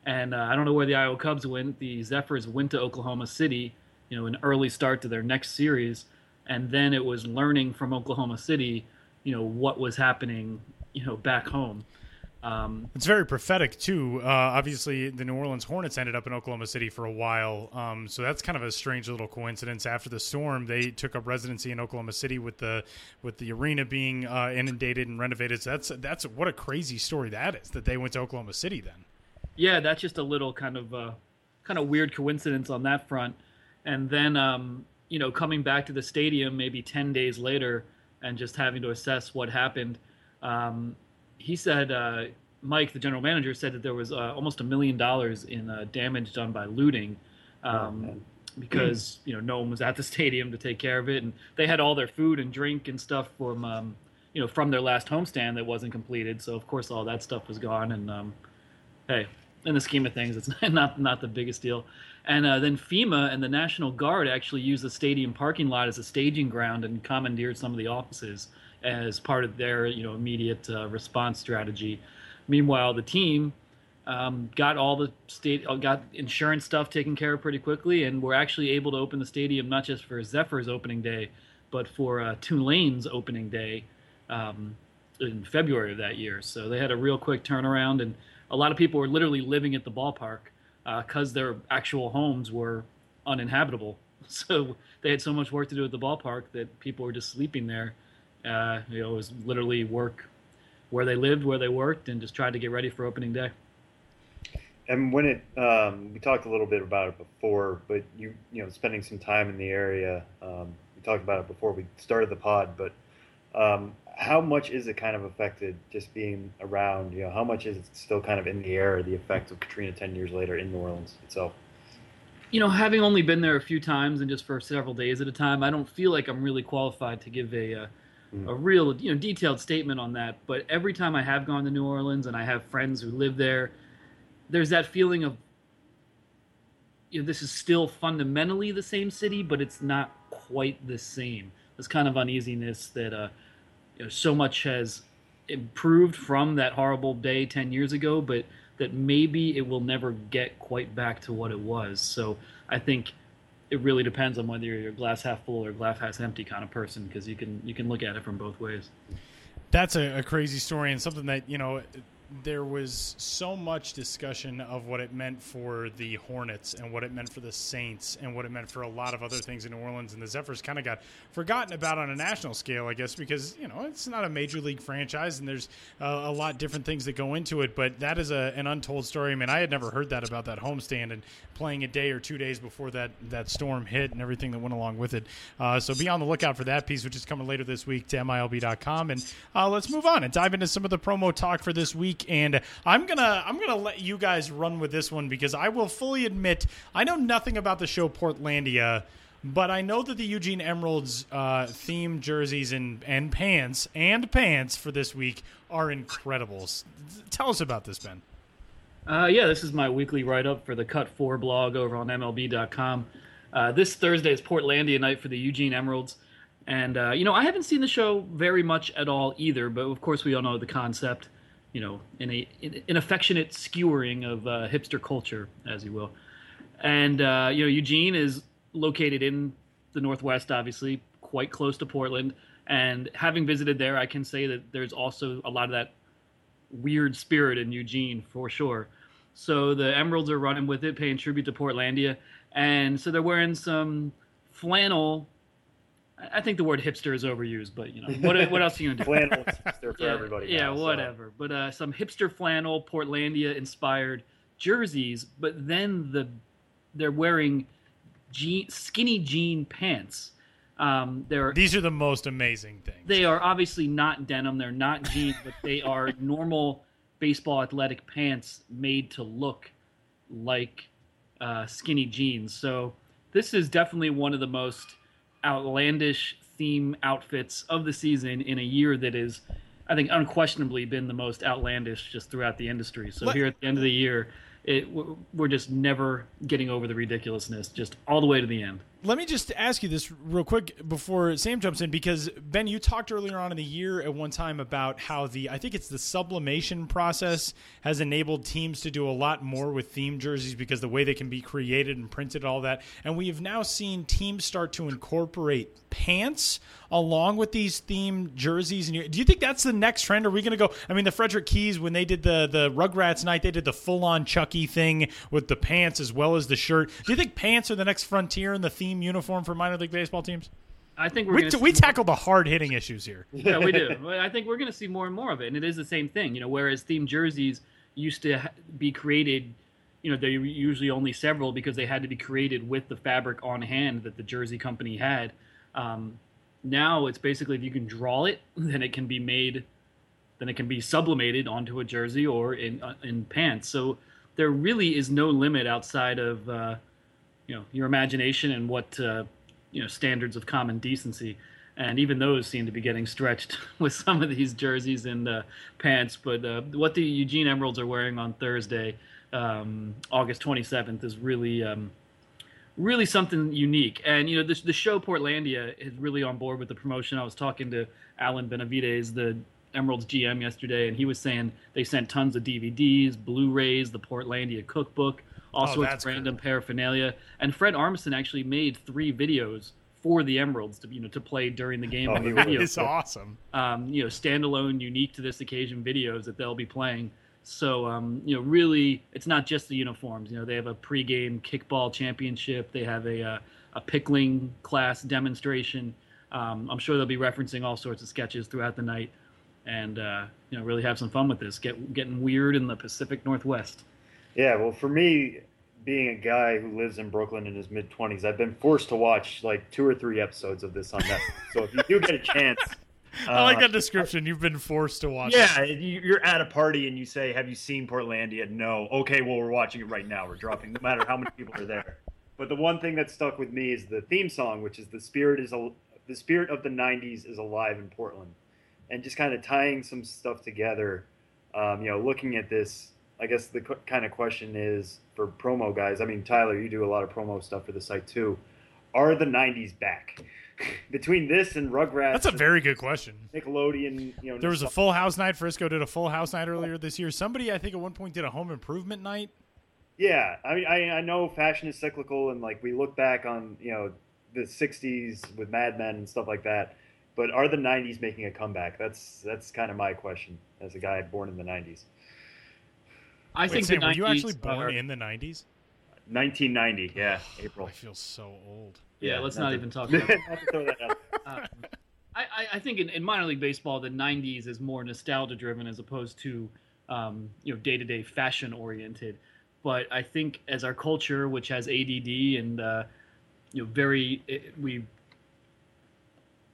And uh, I don't know where the Iowa Cubs went. The Zephyrs went to Oklahoma City, you know, an early start to their next series, and then it was learning from Oklahoma City, you know, what was happening, you know, back home.
Um, it's very prophetic too. Uh, obviously, the New Orleans Hornets ended up in Oklahoma City for a while, um, so that's kind of a strange little coincidence. After the storm, they took up residency in Oklahoma City with the with the arena being uh, inundated and renovated. So that's that's what a crazy story that is that they went to Oklahoma City then.
Yeah, that's just a little kind of uh, kind of weird coincidence on that front. And then um, you know coming back to the stadium maybe ten days later and just having to assess what happened. Um, he said uh, Mike, the general manager, said that there was uh, almost a million dollars in uh, damage done by looting. Um, oh, because <clears throat> you know no one was at the stadium to take care of it, and they had all their food and drink and stuff from um, you know from their last homestand that wasn't completed. So of course all that stuff was gone. And um, hey, in the scheme of things, it's <laughs> not not the biggest deal. And uh, then FEMA and the National Guard actually used the stadium parking lot as a staging ground and commandeered some of the offices as part of their you know immediate uh, response strategy. Meanwhile, the team um, got all the state uh, got insurance stuff taken care of pretty quickly, and were actually able to open the stadium not just for Zephyr's opening day, but for uh, Tulane's opening day um, in February of that year. So they had a real quick turnaround, and a lot of people were literally living at the ballpark because uh, their actual homes were uninhabitable. <laughs> So they had so much work to do at the ballpark that people were just sleeping there uh, you know, it was literally work where they lived, where they worked, and just tried to get ready for opening day.
And when it, um, we talked a little bit about it before, but you, you know, spending some time in the area. Um, we talked about it before we started the pod, but um, how much is it kind of affected just being around? You know, how much is it still kind of in the air? The effect of Katrina ten years later in New Orleans itself.
You know, having only been there a few times and just for several days at a time, I don't feel like I'm really qualified to give a. Uh. A real you know detailed statement on that. But every time I have gone to New Orleans and I have friends who live there, there's that feeling of you know this is still fundamentally the same city, but it's not quite the same. This kind of uneasiness that uh, you know so much has improved from that horrible day 10 years ago, but that maybe it will never get quite back to what it was. So I think it really depends on whether you're a glass half full or glass half empty kind of person because you can you can look at it from both ways.
That's a, a crazy story and something that you know there was so much discussion of what it meant for the Hornets and what it meant for the Saints and what it meant for a lot of other things in New Orleans. And the Zephyrs kind of got forgotten about on a national scale, I guess, because, you know, it's not a major league franchise and there's uh, a lot different things that go into it. But that is a, an untold story. I mean, I had never heard that about that homestand and playing a day or two days before that, that storm hit and everything that went along with it. Uh, so be on the lookout for that piece, which is coming later this week to MILB.com. And uh, let's move on and dive into some of the promo talk for this week and I'm gonna I'm gonna let you guys run with this one because I will fully admit I know nothing about the show Portlandia. But I know that the Eugene Emeralds uh, theme jerseys and, and pants and pants for this week are incredible. Tell us about this, Ben.
Uh, yeah, this is my weekly write up for the Cut 4 blog over on MLB.com. Uh, this Thursday is Portlandia night for the Eugene Emeralds. And, uh, you know, I haven't seen the show very much at all either, but of course we all know the concept you know, in a in an affectionate skewering of uh, hipster culture, as you will. And uh, you know, Eugene is located in the Northwest, obviously, quite close to Portland. And having visited there, I can say that there's also a lot of that weird spirit in Eugene for sure. So the Emeralds are running with it, paying tribute to Portlandia, and so they're wearing some flannel I think the word hipster is overused, but you know what? <laughs> what else are you gonna do?
Flannel <laughs> hipster for
yeah,
everybody.
Yeah,
now, so.
whatever. But uh, some hipster flannel, Portlandia inspired jerseys, but then the they're wearing jean, skinny jean pants. Um, they're
These are the most amazing things.
they are obviously not denim. They're not jeans, but they are <laughs> normal baseball athletic pants made to look like uh, skinny jeans. So this is definitely one of the most outlandish theme outfits of the season in a year that is, I think, unquestionably been the most outlandish just throughout the industry. So
Let-
here at the end of the year, it, we're just never getting over the ridiculousness, just all the way to the end.
Let me just ask you this real quick before Sam jumps in, because Ben, you talked earlier on in the year at one time about how the I think it's the sublimation process has enabled teams to do a lot more with theme jerseys because the way they can be created and printed, all that, and we have now seen teams start to incorporate pants along with these theme jerseys. And do you think that's the next trend? Are we going to go? I mean, the Frederick Keys when they did the the Rugrats night, they did the full on Chucky thing with the pants as well as the shirt. Do you think pants are the next frontier in the theme uniform for minor league baseball teams?
I think we're
We, t- we tackle the hard hitting issues here. <laughs>
yeah, we do. <laughs> I think we're going to see more and more of it, and it is the same thing. You know, whereas themed jerseys used to be created, you know, they were usually only several because they had to be created with the fabric on hand that the jersey company had. Um, now it's basically if you can draw it, <laughs> then it can be made, then it can be sublimated onto a jersey or in uh, in pants. So there really is no limit outside of uh, you know your imagination and what uh, you know standards of common decency. And even those seem to be getting stretched <laughs> with some of these jerseys and uh, pants. But uh, what the eugene emeralds are wearing on thursday um, august 27th is really um, really something unique. And you know the, the show portlandia is really on board with the promotion. I was talking to alan benavides the emeralds gm yesterday and he was saying they sent tons of dvds blu-rays the portlandia cookbook all
Oh,
sorts of random
cool.
paraphernalia. And Fred Armisen actually made three videos for the Emeralds to you know to play during the game
Oh,
on the
he would.
video.
It's awesome.
Um, you know, standalone, unique to this occasion videos that they'll be playing. So um, you know, really, it's not just the uniforms. You know, they have a pregame kickball championship. They have a uh, a pickling class demonstration. Um, I'm sure they'll be referencing all sorts of sketches throughout the night, and uh, you know, really have some fun with this. Get getting weird in the Pacific Northwest.
Yeah, well, for me, being a guy who lives in Brooklyn in his mid twenties, I've been forced to watch like two or three episodes of this on Netflix. so if you do get a chance, <laughs>
I like
uh,
that description. You've been forced to watch.
Yeah, you- you're at a party and you say, "Have you seen Portlandia?" No. Okay, well, we're watching it right now. We're dropping, no matter how many people are there. But the one thing that stuck with me is the theme song, which is "The Spirit is a, the Spirit of the '90s is alive in Portland," and just kind of tying some stuff together. Um, you know, looking at this, I guess the qu- kind of question is for promo guys. I mean, Tyler, you do a lot of promo stuff for the site too. Are the '90s back? <laughs> Between this and Rugrats,
That's a very good question.
Nickelodeon. You know,
There was a Full House night. Frisco did a Full House night earlier this year. Somebody, I think, at one point did a Home Improvement night.
Yeah, I mean, I, I know fashion is cyclical, and like we look back on you know the '60s with Mad Men and stuff like that. But are the '90s making a comeback? That's that's kind of my question as a guy born in the '90s.
I
Wait,
think
Sam,
the
were you actually born
are-
in the '90s?
1990, yeah, April.
I feel so old.
Yeah, let's
not
not even talk <laughs> about that.
throw that out. <laughs>
Um, I, I- I think in, in minor league baseball, the '90s is more nostalgia driven as opposed to um, you know day to day fashion oriented. But I think as our culture, which has ADD and uh, you know very it, we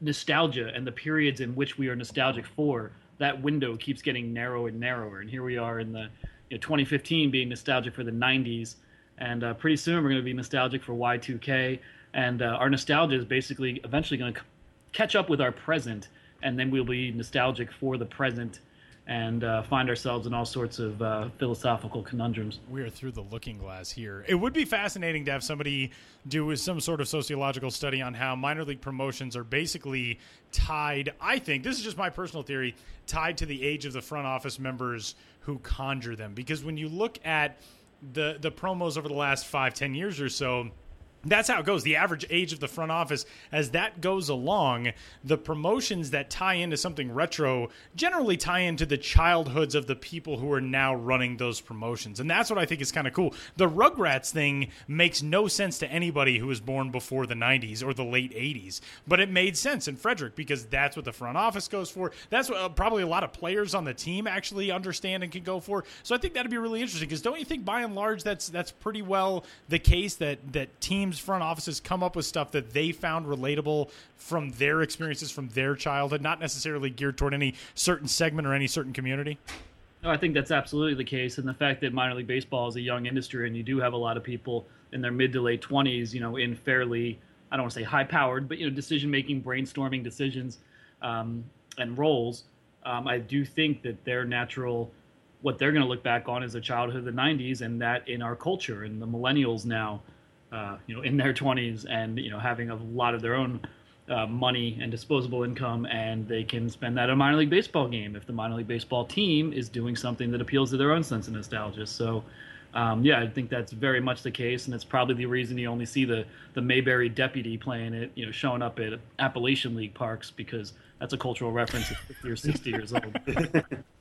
nostalgia and the periods in which we are nostalgic for, that window keeps getting narrower and narrower. And here we are in the you know, 2015 being nostalgic for the 90s, and uh, pretty soon we're going to be nostalgic for Y2K. And uh, our nostalgia is basically eventually going to c- catch up with our present, and then we'll be nostalgic for the present and uh, find ourselves in all sorts of uh, philosophical conundrums.
We are through the looking glass here. It would be fascinating to have somebody do some sort of sociological study on how minor league promotions are basically tied. I think this is just my personal theory, tied to the age of the front office members who conjure them. Because when you look at the the promos over the last five ten years or so, that's how it goes. The average age of the front office, as that goes along, the promotions that tie into something retro generally tie into the childhoods of the people who are now running those promotions. And that's what I think is kind of cool. The Rugrats thing makes no sense to anybody who was born before the 90s or the late 80s, but it made sense in Frederick because that's what the front office goes for. That's what uh, probably a lot of players on the team actually understand and can go for. So I think that'd be really interesting because don't you think by and large that's that's pretty well the case that that teams front offices come up with stuff that they found relatable from their experiences from their childhood, not necessarily geared toward any certain segment or any certain community?
No, I think that's absolutely the case, and the fact that minor league baseball is a young industry, and you do have a lot of people in their mid to late twenties, you know, in fairly, I don't want to say high powered, but you know, decision making, brainstorming decisions, um, and roles. Um, I do think that their natural, what they're going to look back on is the childhood of the '90s, and that in our culture, and the millennials now uh, you know, in their 20s and you know having a lot of their own uh, money and disposable income, and they can spend that on a minor league baseball game if the minor league baseball team is doing something that appeals to their own sense of nostalgia. So. Um, yeah, I think that's very much the case, and it's probably the reason you only see the the Mayberry deputy playing it, you know, showing up at Appalachian League parks because that's a cultural reference at 50 or 60 years old. <laughs>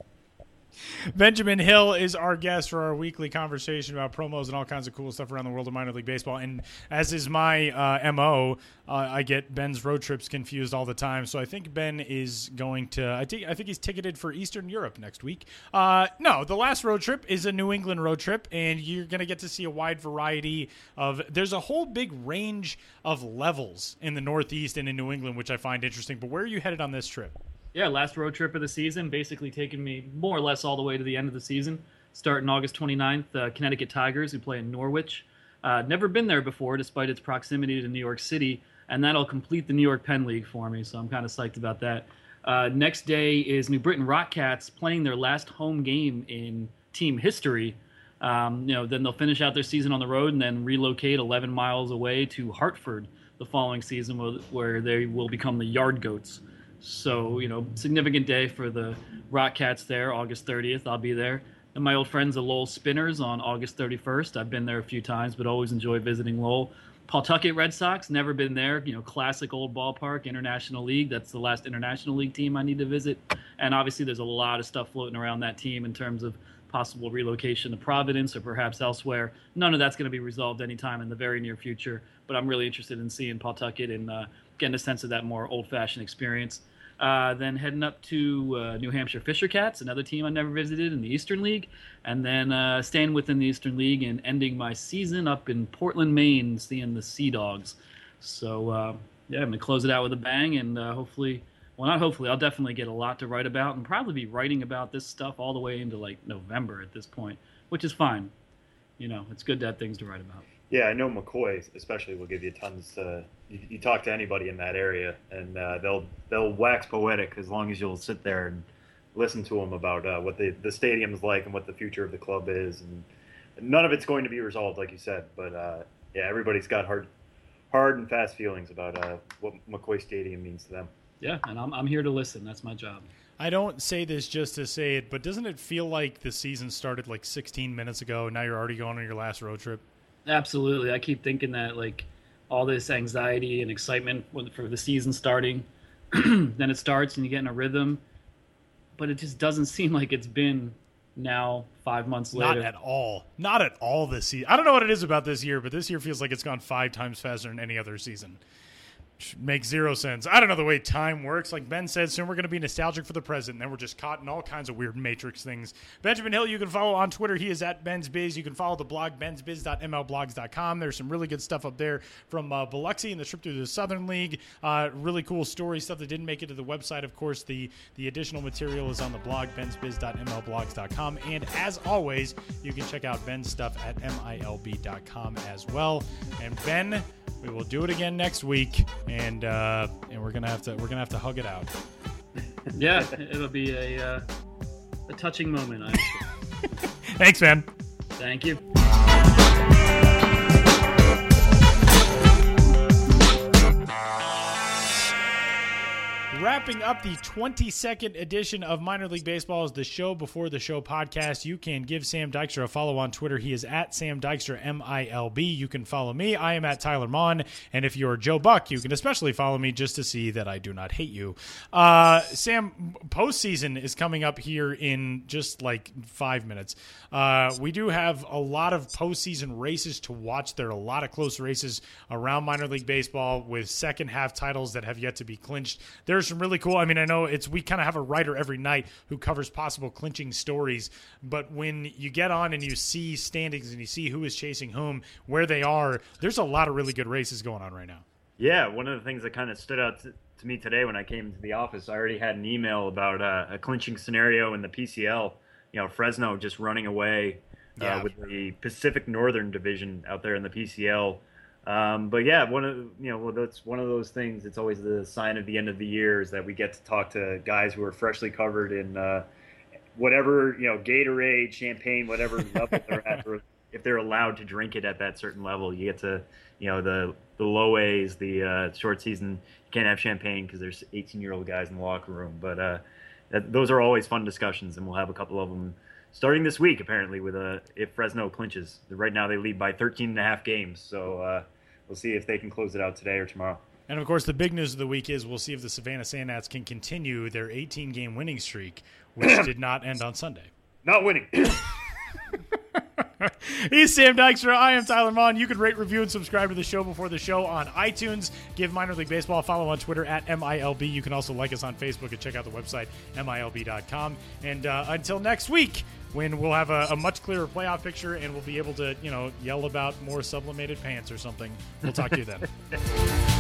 Benjamin Hill is our guest for our weekly conversation about promos and all kinds of cool stuff around the world of minor league baseball. And as is my uh, mo, uh, I get Ben's road trips confused all the time. So I think Ben is going to. I think I think he's ticketed for Eastern Europe next week. Uh, no, the last road trip is a New England road trip, and you're going to get to see a wide variety of. There's a whole big range of levels in the Northeast and in New England, which I find interesting. But where are you headed on this trip?
Yeah, last road trip of the season, basically taking me more or less all the way to the end of the season. Starting August 29th, uh, Connecticut Tigers, who play in Norwich. Uh, never been there before, despite its proximity to New York City, and that'll complete the New York Penn League for me, so I'm kind of psyched about that. Uh, next day is New Britain Rockcats playing their last home game in team history. Um, you know, then they'll finish out their season on the road and then relocate 11 miles away to Hartford the following season, where they will become the Yard Goats. So, you know, significant day for the Rock Cats there, August 30th. I'll be there. And my old friends, the Lowell Spinners, on August 31st. I've been there a few times, but always enjoy visiting Lowell. Pawtucket Red Sox, never been there. You know, classic old ballpark, International League. That's the last International League team I need to visit. And obviously, there's a lot of stuff floating around that team in terms of possible relocation to Providence or perhaps elsewhere. None of that's going to be resolved anytime in the very near future. But I'm really interested in seeing Pawtucket and uh, getting a sense of that more old-fashioned experience. Uh, then heading up to uh, New Hampshire Fisher Cats, another team I never visited in the Eastern League, and then uh, staying within the Eastern League and ending my season up in Portland, Maine, seeing the Sea Dogs. So uh, yeah, I'm gonna close it out with a bang, and uh, hopefully, well, not hopefully, I'll definitely get a lot to write about, and probably be writing about this stuff all the way into like November at this point, which is fine. You know, it's good to have things to write about.
Yeah, I know McCoy especially will give you tons. To, you, you talk to anybody in that area, and uh, they'll they'll wax poetic as long as you'll sit there and listen to them about uh, what the the stadium is like and what the future of the club is, and none of it's going to be resolved, like you said. But uh, yeah, everybody's got hard hard and fast feelings about uh, what McCoy Stadium means to them.
Yeah, and I'm I'm here to listen. That's my job.
I don't say this just to say it, but doesn't it feel like the season started like 16 minutes ago? And now you're already going on your last road trip.
Absolutely. I keep thinking that like all this anxiety and excitement for the season starting, <clears throat> then it starts and you get in a rhythm, but it just doesn't <laughs> seem like it's been now five months later.
Not at all. Not at all this season. I don't know what it is about this year, but this year feels like it's gone five times faster than any other season makes zero sense. I don't know the way time works. Like Ben said, soon we're going to be nostalgic for the present. And then we're just caught in all kinds of weird matrix things. Benjamin Hill, you can follow on Twitter. He is at Ben's Biz. You can follow the blog bensbiz.mlblogs.com. There's some really good stuff up there from uh, Biloxi and the trip through the Southern League. Uh, really cool story stuff that didn't make it to the website. Of course, the the additional material is on the blog bensbiz.mlblogs.com. And as always, you can check out Ben's stuff at milb.com as well. And Ben we will do it again next week, and uh, and we're gonna have to we're gonna have to hug it out. <laughs>
yeah, it'll be a uh, a touching moment. I <laughs>
Thanks, man.
Thank you.
Wrapping up the 22nd edition of Minor League Baseball is the show before the show podcast. You can give Sam Dykstra a follow on Twitter. He is at Sam Dykstra, M I L B. You can follow me. I am at Tyler Maun. And if you're Joe Buck, you can especially follow me just to see that I do not hate you. Uh, Sam, postseason is coming up here in just like five minutes. Uh, we do have a lot of postseason races to watch. There are a lot of close races around minor league baseball with second half titles that have yet to be clinched. There's some really cool. I mean, I know it's we kind of have a writer every night who covers possible clinching stories, but when you get on and you see standings and you see who is chasing whom, where they are, there's a lot of really good races going on right now.
Yeah, one of the things that kind of stood out to, to me today when I came into the office, I already had an email about uh, a clinching scenario in the PCL you know Fresno just running away uh, yeah. with the Pacific Northern Division out there in the PCL. Um, but yeah, one of you know, well, that's one of those things. It's always the sign of the end of the year is that we get to talk to guys who are freshly covered in uh, whatever you know, Gatorade, champagne, whatever <laughs> level they're at, or if they're allowed to drink it at that certain level. You get to you know the the low A's, the uh, short season. You can't have champagne because there's 18 year old guys in the locker room, but uh, that, those are always fun discussions, and we'll have a couple of them starting this week. Apparently, with a uh, if Fresno clinches, right now they lead by 13 and a half games. So uh, we'll see if they can close it out today or tomorrow.
And of course, the big news of the week is we'll see if the Savannah Sand Gnats can continue their 18 game winning streak, which <coughs> did not end on Sunday.
Not winning. <coughs> <coughs>
He's Sam Dykstra. I am Tyler Maun. You can rate, review, and subscribe to the show before the show on iTunes. Give Minor League Baseball a follow on Twitter at MILB. You can also like us on Facebook and check out the website, MILB.com. And uh, until next week, when we'll have a, a, much clearer playoff picture and we'll be able to, you know, yell about more sublimated pants or something, we'll talk to you then. <laughs>